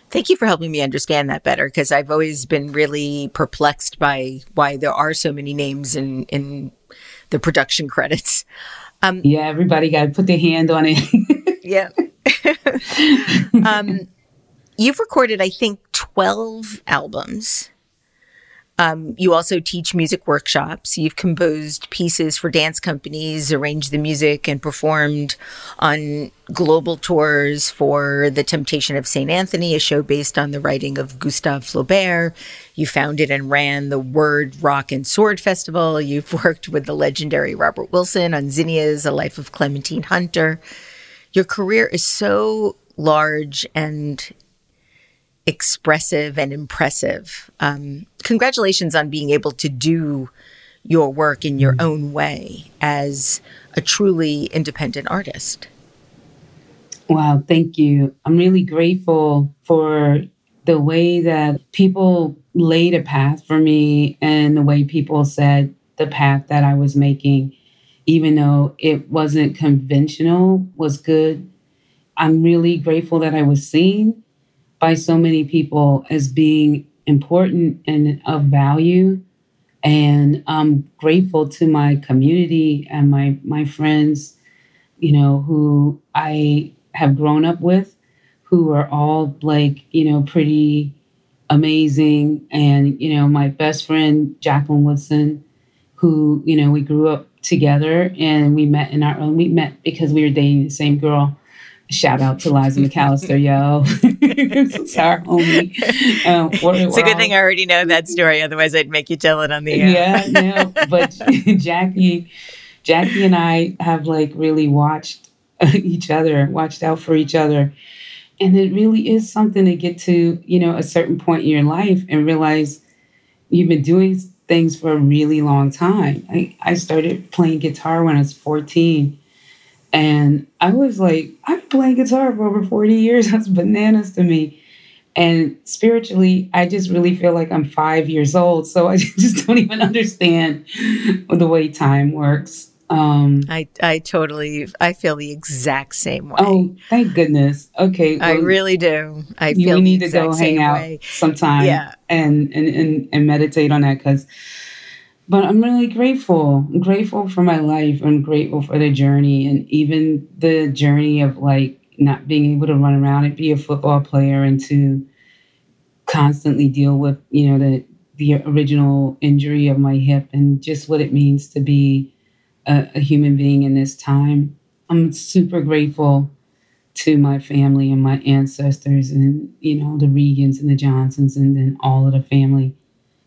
Thank you for helping me understand that better because I've always been really perplexed by why there are so many names in in the production credits. Um, yeah, everybody got to put their hand on it. yeah. [LAUGHS] [LAUGHS] um, you've recorded, I think, 12 albums. Um, you also teach music workshops. You've composed pieces for dance companies, arranged the music, and performed on global tours for The Temptation of St. Anthony, a show based on the writing of Gustave Flaubert. You founded and ran the Word, Rock, and Sword Festival. You've worked with the legendary Robert Wilson on Zinnia's A Life of Clementine Hunter. Your career is so large and expressive and impressive. Um, congratulations on being able to do your work in your mm. own way as a truly independent artist. Wow, thank you. I'm really grateful for the way that people laid a path for me and the way people said the path that I was making, even though it wasn't conventional, was good. I'm really grateful that I was seen by so many people as being important and of value. And I'm grateful to my community and my my friends, you know, who I have grown up with, who are all like, you know, pretty amazing. And, you know, my best friend, Jacqueline Woodson, who, you know, we grew up together and we met in our own, we met because we were dating the same girl Shout out to Liza McAllister, yo. [LAUGHS] it's our homie. Um, it's a good all, thing I already know that story. Otherwise, I'd make you tell it on the air. Yeah, no, but [LAUGHS] Jackie, Jackie and I have like really watched [LAUGHS] each other, watched out for each other. And it really is something to get to, you know, a certain point in your life and realize you've been doing things for a really long time. I, I started playing guitar when I was 14 and I was like, I've been playing guitar for over 40 years. [LAUGHS] That's bananas to me. And spiritually, I just really feel like I'm five years old. So I [LAUGHS] just don't even understand [LAUGHS] the way time works. Um, I, I totally, I feel the exact same way. Oh, thank goodness. Okay. Well, I really do. I feel we need to go hang out way. sometime yeah. and, and, and, and meditate on that because but I'm really grateful. I'm grateful for my life. I'm grateful for the journey and even the journey of like not being able to run around and be a football player and to constantly deal with, you know, the the original injury of my hip and just what it means to be a, a human being in this time. I'm super grateful to my family and my ancestors and, you know, the Reagons and the Johnsons and then all of the family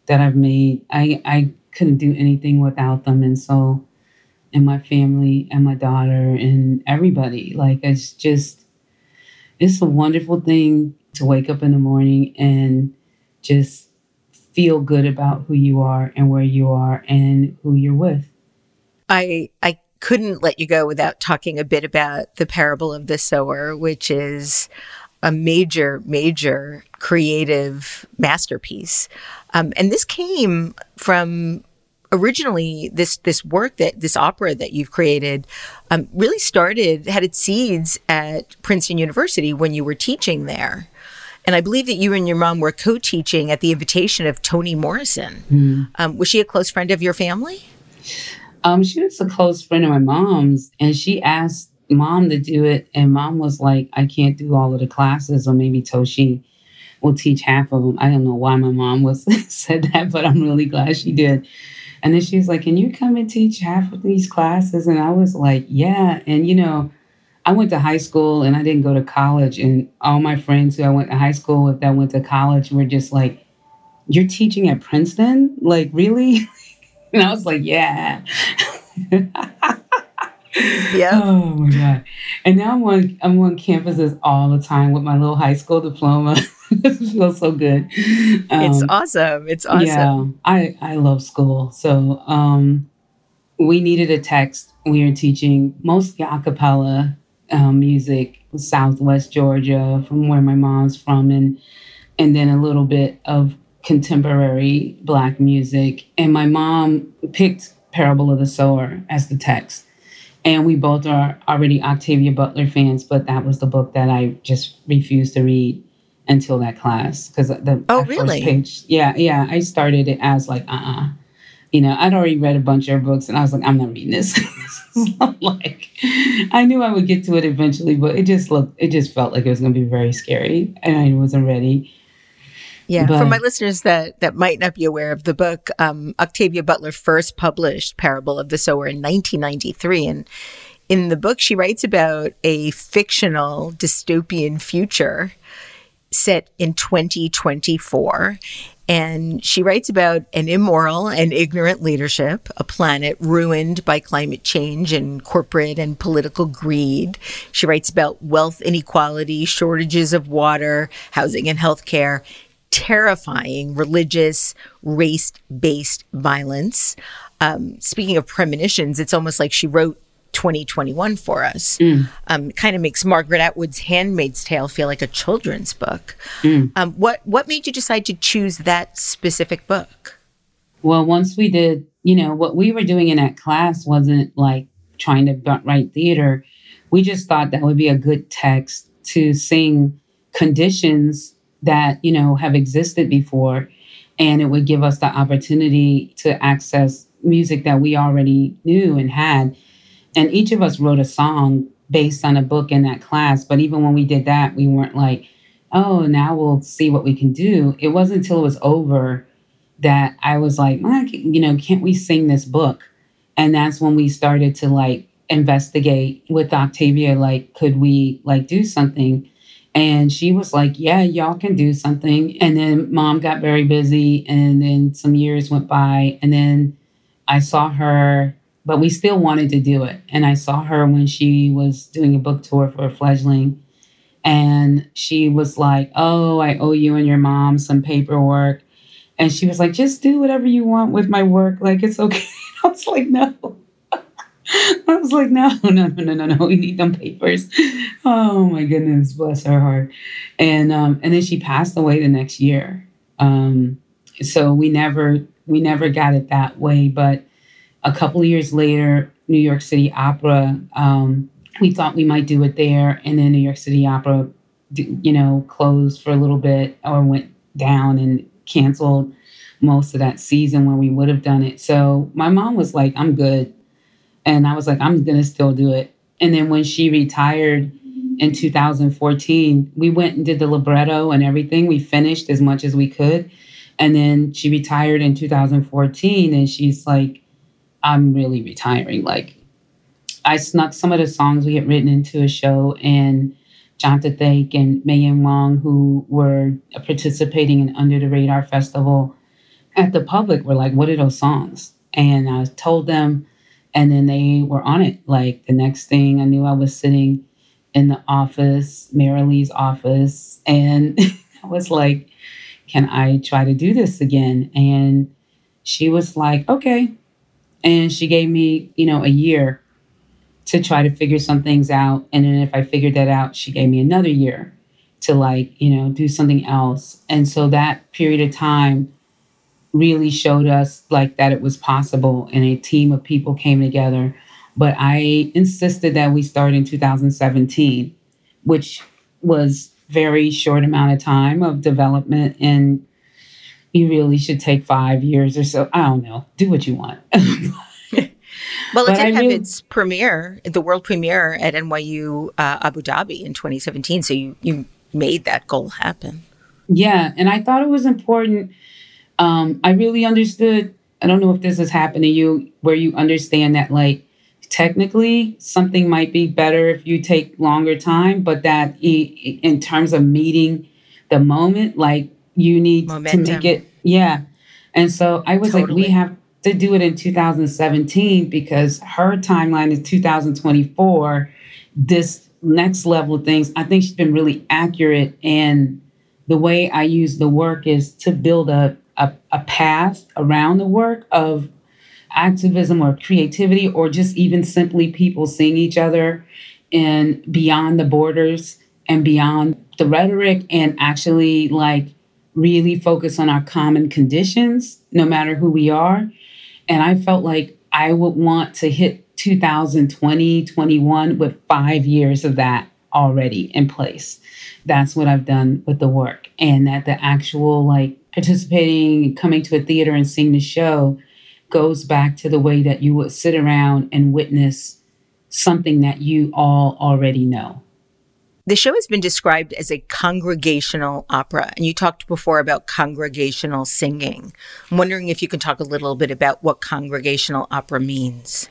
that I've made. I, I couldn't do anything without them. And so, and my family and my daughter and everybody, like, it's just, it's a wonderful thing to wake up in the morning and just feel good about who you are and where you are and who you're with. I, I couldn't let you go without talking a bit about the parable of the sower, which is a major, major creative masterpiece. Um, and this came from originally this this work that this opera that you've created um, really started had its seeds at Princeton University when you were teaching there. And I believe that you and your mom were co-teaching at the invitation of Toni Morrison. Mm. Um, was she a close friend of your family? Um, she was a close friend of my mom's, and she asked mom to do it, and mom was like, "I can't do all of the classes, or maybe Toshi will teach half of them." I don't know why my mom was [LAUGHS] said that, but I'm really glad she did. And then she was like, "Can you come and teach half of these classes?" And I was like, "Yeah." And you know, I went to high school and I didn't go to college. And all my friends who I went to high school with that went to college were just like, You're teaching at Princeton? Like, really? [LAUGHS] and I was like, Yeah. [LAUGHS] yeah. Oh my God. And now I'm on I'm on campuses all the time with my little high school diploma. [LAUGHS] [LAUGHS] it feels so good. Um, it's awesome. It's awesome. Yeah. I, I love school. So um we needed a text. We were teaching mostly a cappella um, music, Southwest Georgia, from where my mom's from, and and then a little bit of contemporary Black music. And my mom picked Parable of the Sower as the text. And we both are already Octavia Butler fans, but that was the book that I just refused to read until that class because the oh really page, yeah yeah I started it as like uh uh-uh. uh you know, I'd already read a bunch of her books and I was like, I'm not reading this. [LAUGHS] so [LAUGHS] like, I knew I would get to it eventually, but it just looked, it just felt like it was going to be very scary and I wasn't ready. Yeah, but, for my listeners that that might not be aware of the book, um, Octavia Butler first published Parable of the Sower in 1993, and in the book she writes about a fictional dystopian future set in 2024 and she writes about an immoral and ignorant leadership, a planet ruined by climate change and corporate and political greed. She writes about wealth inequality, shortages of water, housing and healthcare, terrifying religious, race based violence. Um, speaking of premonitions, it's almost like she wrote 2021 for us. Mm. Um, kind of makes Margaret Atwood's Handmaid's Tale feel like a children's book. Mm. Um, what what made you decide to choose that specific book? Well, once we did, you know, what we were doing in that class wasn't like trying to write theater. We just thought that would be a good text to sing conditions that you know have existed before, and it would give us the opportunity to access music that we already knew and had and each of us wrote a song based on a book in that class. But even when we did that, we weren't like, oh, now we'll see what we can do. It wasn't until it was over that I was like, you know, can't we sing this book? And that's when we started to like investigate with Octavia, like, could we like do something? And she was like, yeah, y'all can do something. And then mom got very busy. And then some years went by. And then I saw her but we still wanted to do it. And I saw her when she was doing a book tour for a fledgling. And she was like, Oh, I owe you and your mom some paperwork. And she was like, Just do whatever you want with my work. Like, it's okay. [LAUGHS] I was like, No. [LAUGHS] I was like, no, no, no, no, no, no. We need them papers. Oh my goodness, bless her heart. And um, and then she passed away the next year. Um, so we never we never got it that way. But a couple of years later, New York City Opera, um, we thought we might do it there. And then New York City Opera, you know, closed for a little bit or went down and canceled most of that season when we would have done it. So my mom was like, I'm good. And I was like, I'm to still do it. And then when she retired in 2014, we went and did the libretto and everything. We finished as much as we could. And then she retired in 2014 and she's like, I'm really retiring. Like I snuck some of the songs we had written into a show and Jonathan Thake and Meiyin Wang, who were participating in Under the Radar Festival at the public, were like, What are those songs? And I told them, and then they were on it. Like the next thing I knew, I was sitting in the office, Marilee's office, and [LAUGHS] I was like, Can I try to do this again? And she was like, Okay. And she gave me, you know, a year to try to figure some things out. And then if I figured that out, she gave me another year to like, you know, do something else. And so that period of time really showed us like that it was possible and a team of people came together. But I insisted that we start in 2017, which was very short amount of time of development and you really should take five years or so. I don't know. Do what you want. [LAUGHS] Well, it but did I have really, its premiere, the world premiere at NYU uh, Abu Dhabi in 2017. So you you made that goal happen. Yeah, and I thought it was important. Um, I really understood. I don't know if this has happened to you, where you understand that like technically something might be better if you take longer time, but that in terms of meeting the moment, like you need Momentum. to make it. Yeah, and so I was totally. like, we have to do it in 2017 because her timeline is 2024. This next level of things, I think she's been really accurate. And the way I use the work is to build a, a, a path around the work of activism or creativity, or just even simply people seeing each other and beyond the borders and beyond the rhetoric and actually like really focus on our common conditions, no matter who we are. And I felt like I would want to hit 2020, 21 with five years of that already in place. That's what I've done with the work. And that the actual like participating, coming to a theater and seeing the show goes back to the way that you would sit around and witness something that you all already know. The show has been described as a congregational opera, and you talked before about congregational singing. I'm wondering if you can talk a little bit about what congregational opera means.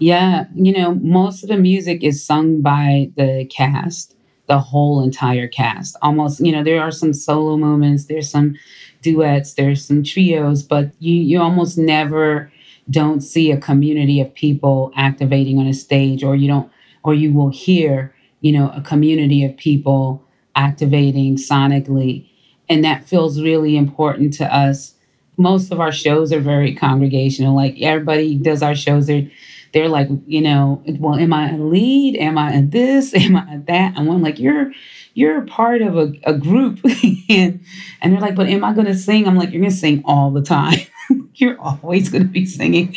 Yeah, you know, most of the music is sung by the cast, the whole entire cast. Almost, you know, there are some solo moments, there's some duets, there's some trios, but you you almost never don't see a community of people activating on a stage or you don't or you will hear you know, a community of people activating sonically. And that feels really important to us. Most of our shows are very congregational. Like everybody does our shows, they're they're like, you know, well, am I a lead? Am I a this? [LAUGHS] Am I a that? And I'm like, you're you're a part of a, a group. [LAUGHS] and and they're like, but am I gonna sing? I'm like, you're gonna sing all the time. [LAUGHS] you're always gonna be singing.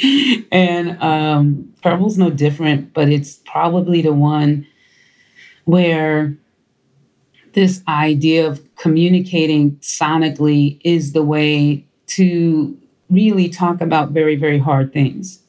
And um Parable's no different, but it's probably the one where this idea of communicating sonically is the way to really talk about very, very hard things.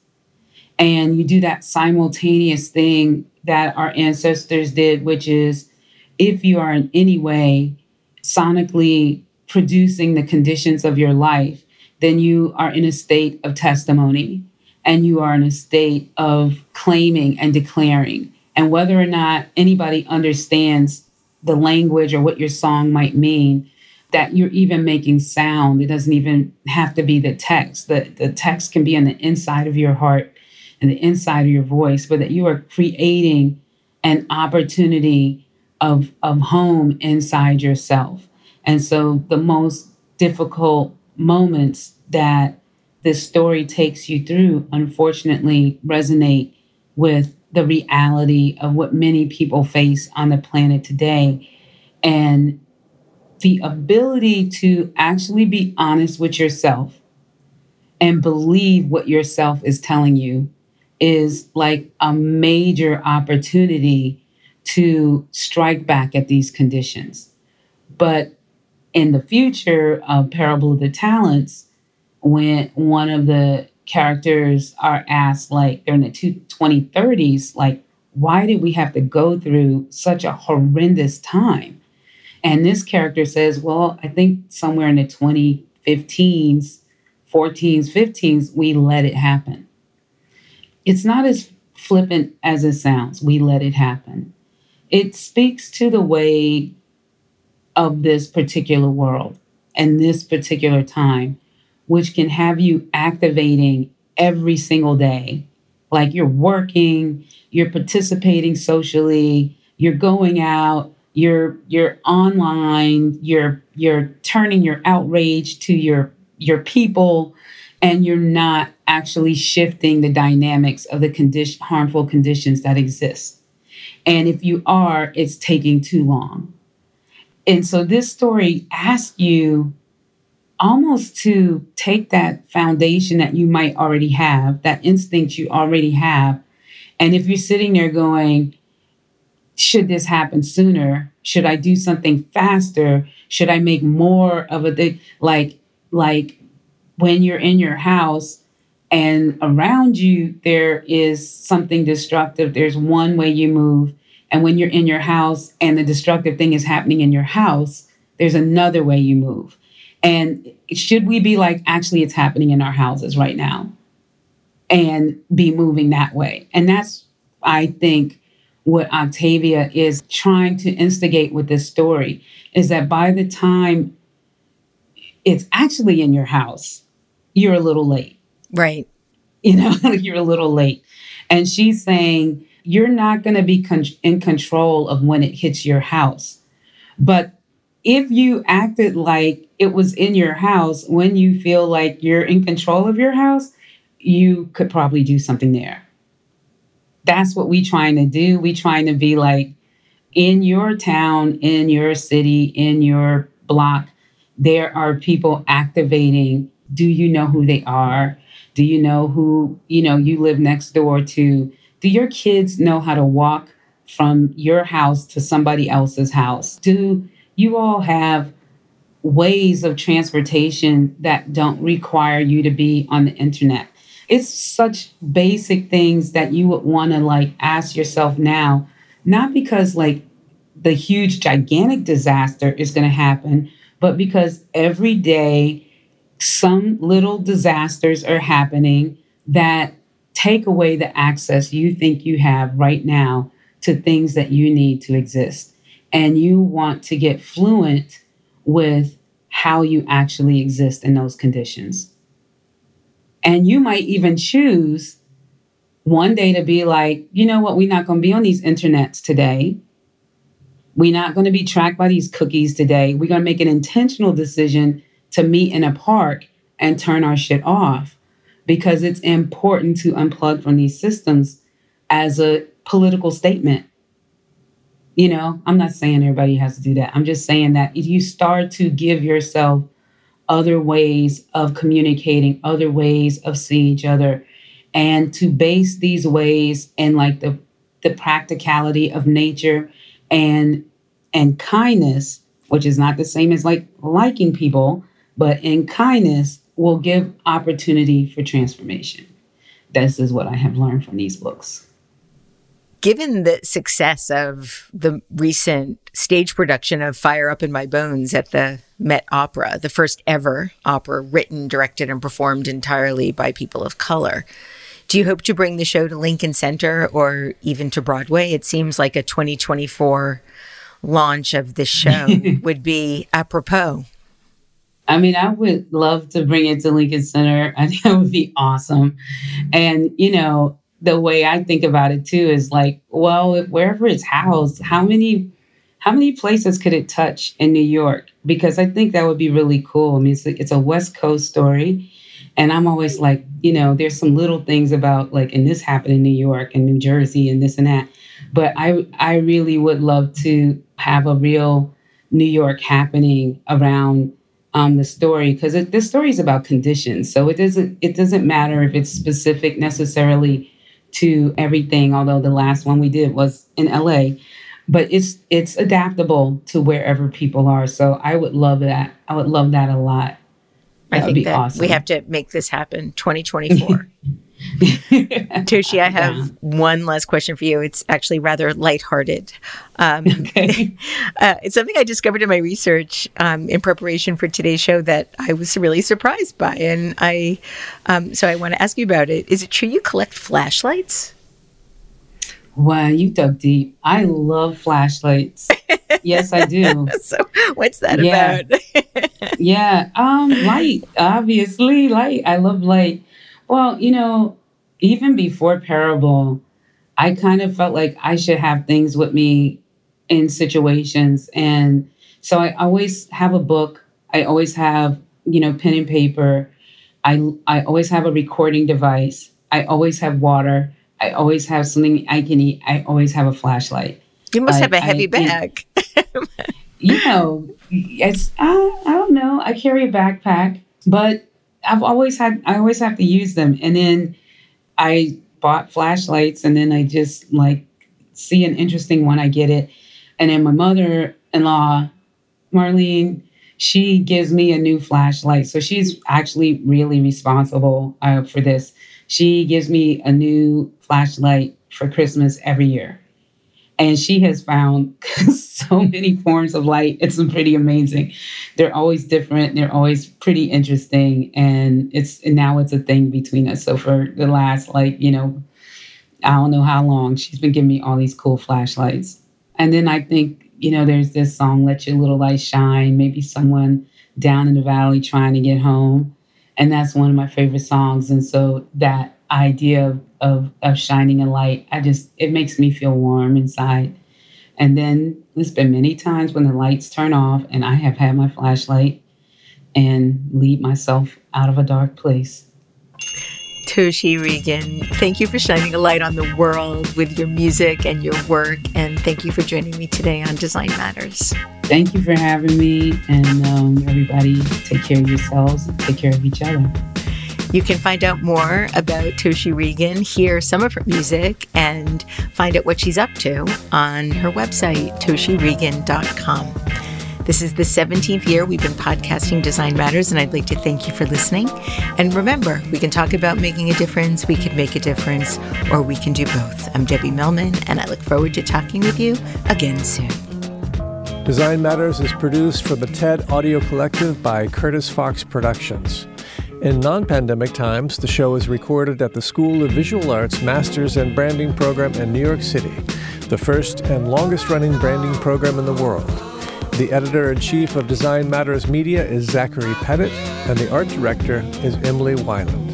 And you do that simultaneous thing that our ancestors did, which is if you are in any way sonically producing the conditions of your life, then you are in a state of testimony and you are in a state of claiming and declaring and whether or not anybody understands the language or what your song might mean that you're even making sound. It doesn't even have to be the text. The, the text can be on the inside of your heart and the inside of your voice but that you are creating an opportunity of, of home inside yourself. And so the most difficult moments that this story takes you through unfortunately resonate with the reality of what many people face on the planet today. And the ability to actually be honest with yourself and believe what yourself is telling you is like a major opportunity to strike back at these conditions. But in the future of Parable of the Talents, when one of the characters are asked, like they're in the two, 2030s, like, why did we have to go through such a horrendous time? And this character says, well, I think somewhere in the 2015s, 14s, 15s, we let it happen. It's not as flippant as it sounds. We let it happen. It speaks to the way of this particular world and this particular time which can have you activating every single day. Like you're working, you're participating socially, you're going out, you're you're online, you're you're turning your outrage to your your people and you're not actually shifting the dynamics of the condition harmful conditions that exist. And if you are, it's taking too long. And so this story asks you almost to take that foundation that you might already have, that instinct you already have. And if you're sitting there going, should this happen sooner? Should I do something faster? Should I make more of a? Like, like when you're in your house and around you there is something destructive, there's one way you move. And when you're in your house and the destructive thing is happening in your house, there's another way you move. And should we be like, actually, it's happening in our houses right now and be moving that way? And that's, I think, what Octavia is trying to instigate with this story is that by the time it's actually in your house, you're a little late. Right. You know, [LAUGHS] you're a little late. And she's saying, you're not going to be con- in control of when it hits your house. But if you acted like it was in your house when you feel like you're in control of your house, you could probably do something there. That's what we trying to do. We trying to be like in your town, in your city, in your block, there are people activating. Do you know who they are? Do you know who, you know, you live next door to? Do your kids know how to walk from your house to somebody else's house? Do you all have ways of transportation that don't require you to be on the internet. It's such basic things that you would want to like ask yourself now, not because like the huge gigantic disaster is going to happen, but because every day some little disasters are happening that take away the access you think you have right now to things that you need to exist. And you want to get fluent with how you actually exist in those conditions. And you might even choose one day to be like, you know what, we're not going to be on these internets today. We're not going to be tracked by these cookies today. We're going to make an intentional decision to meet in a park and turn our shit off because it's important to unplug from these systems as a political statement. You know, I'm not saying everybody has to do that. I'm just saying that if you start to give yourself other ways of communicating, other ways of seeing each other, and to base these ways in like the the practicality of nature and and kindness, which is not the same as like liking people, but in kindness will give opportunity for transformation. This is what I have learned from these books given the success of the recent stage production of Fire Up in My Bones at the Met Opera, the first ever opera written, directed, and performed entirely by people of color, do you hope to bring the show to Lincoln Center or even to Broadway? It seems like a 2024 launch of this show [LAUGHS] would be apropos. I mean, I would love to bring it to Lincoln Center. I think that would be awesome. And, you know, the way I think about it too is like, well, wherever it's housed, how many how many places could it touch in New York? Because I think that would be really cool. I mean, it's a, it's a West Coast story. And I'm always like, you know, there's some little things about like, and this happened in New York and New Jersey and this and that. But I, I really would love to have a real New York happening around um, the story because this story is about conditions. So it doesn't, it doesn't matter if it's specific necessarily to everything, although the last one we did was in LA. But it's it's adaptable to wherever people are. So I would love that. I would love that a lot. That I think that awesome. we have to make this happen 2024. [LAUGHS] [LAUGHS] Toshi, I have yeah. one last question for you. It's actually rather lighthearted. Um, [LAUGHS] okay. [LAUGHS] uh, it's something I discovered in my research um, in preparation for today's show that I was really surprised by, and I um, so I want to ask you about it. Is it true you collect flashlights? Wow, you dug deep. I love flashlights. yes, I do. so, what's that yeah. about? yeah, um, light. Obviously, light. I love light. Well, you know, even before Parable, I kind of felt like I should have things with me in situations. And so I always have a book. I always have, you know, pen and paper. I, I always have a recording device. I always have water. I always have something I can eat. I always have a flashlight. You must have a heavy I, bag. you know, it's I, I don't know. I carry a backpack, but I've always had I always have to use them. And then I bought flashlights, and then I just like see an interesting one, I get it. And then my mother-in-law, Marlene, she gives me a new flashlight. So she's actually really responsible uh, for this. She gives me a new flashlight for Christmas every year. And she has found [LAUGHS] so many forms of light. It's pretty amazing. They're always different. They're always pretty interesting. And it's and now it's a thing between us. So for the last like, you know, I don't know how long, she's been giving me all these cool flashlights. And then I think, you know, there's this song, Let Your Little Light Shine. Maybe someone down in the valley trying to get home. And that's one of my favorite songs. And so that idea of, of, of shining a light, I just, it makes me feel warm inside. And then there's been many times when the lights turn off and I have had my flashlight and lead myself out of a dark place. Toshi Reagon, thank you for shining a light on the world with your music and your work. And thank you for joining me today on Design Matters. Thank you for having me. And um, everybody, take care of yourselves, take care of each other. You can find out more about Toshi Reagon, hear some of her music, and find out what she's up to on her website, toshireagon.com. This is the 17th year we've been podcasting Design Matters, and I'd like to thank you for listening. And remember, we can talk about making a difference, we can make a difference, or we can do both. I'm Debbie Millman, and I look forward to talking with you again soon. Design Matters is produced for the TED Audio Collective by Curtis Fox Productions. In non pandemic times, the show is recorded at the School of Visual Arts Masters and Branding Program in New York City, the first and longest running branding program in the world. The editor in chief of Design Matters Media is Zachary Pettit, and the art director is Emily Weiland.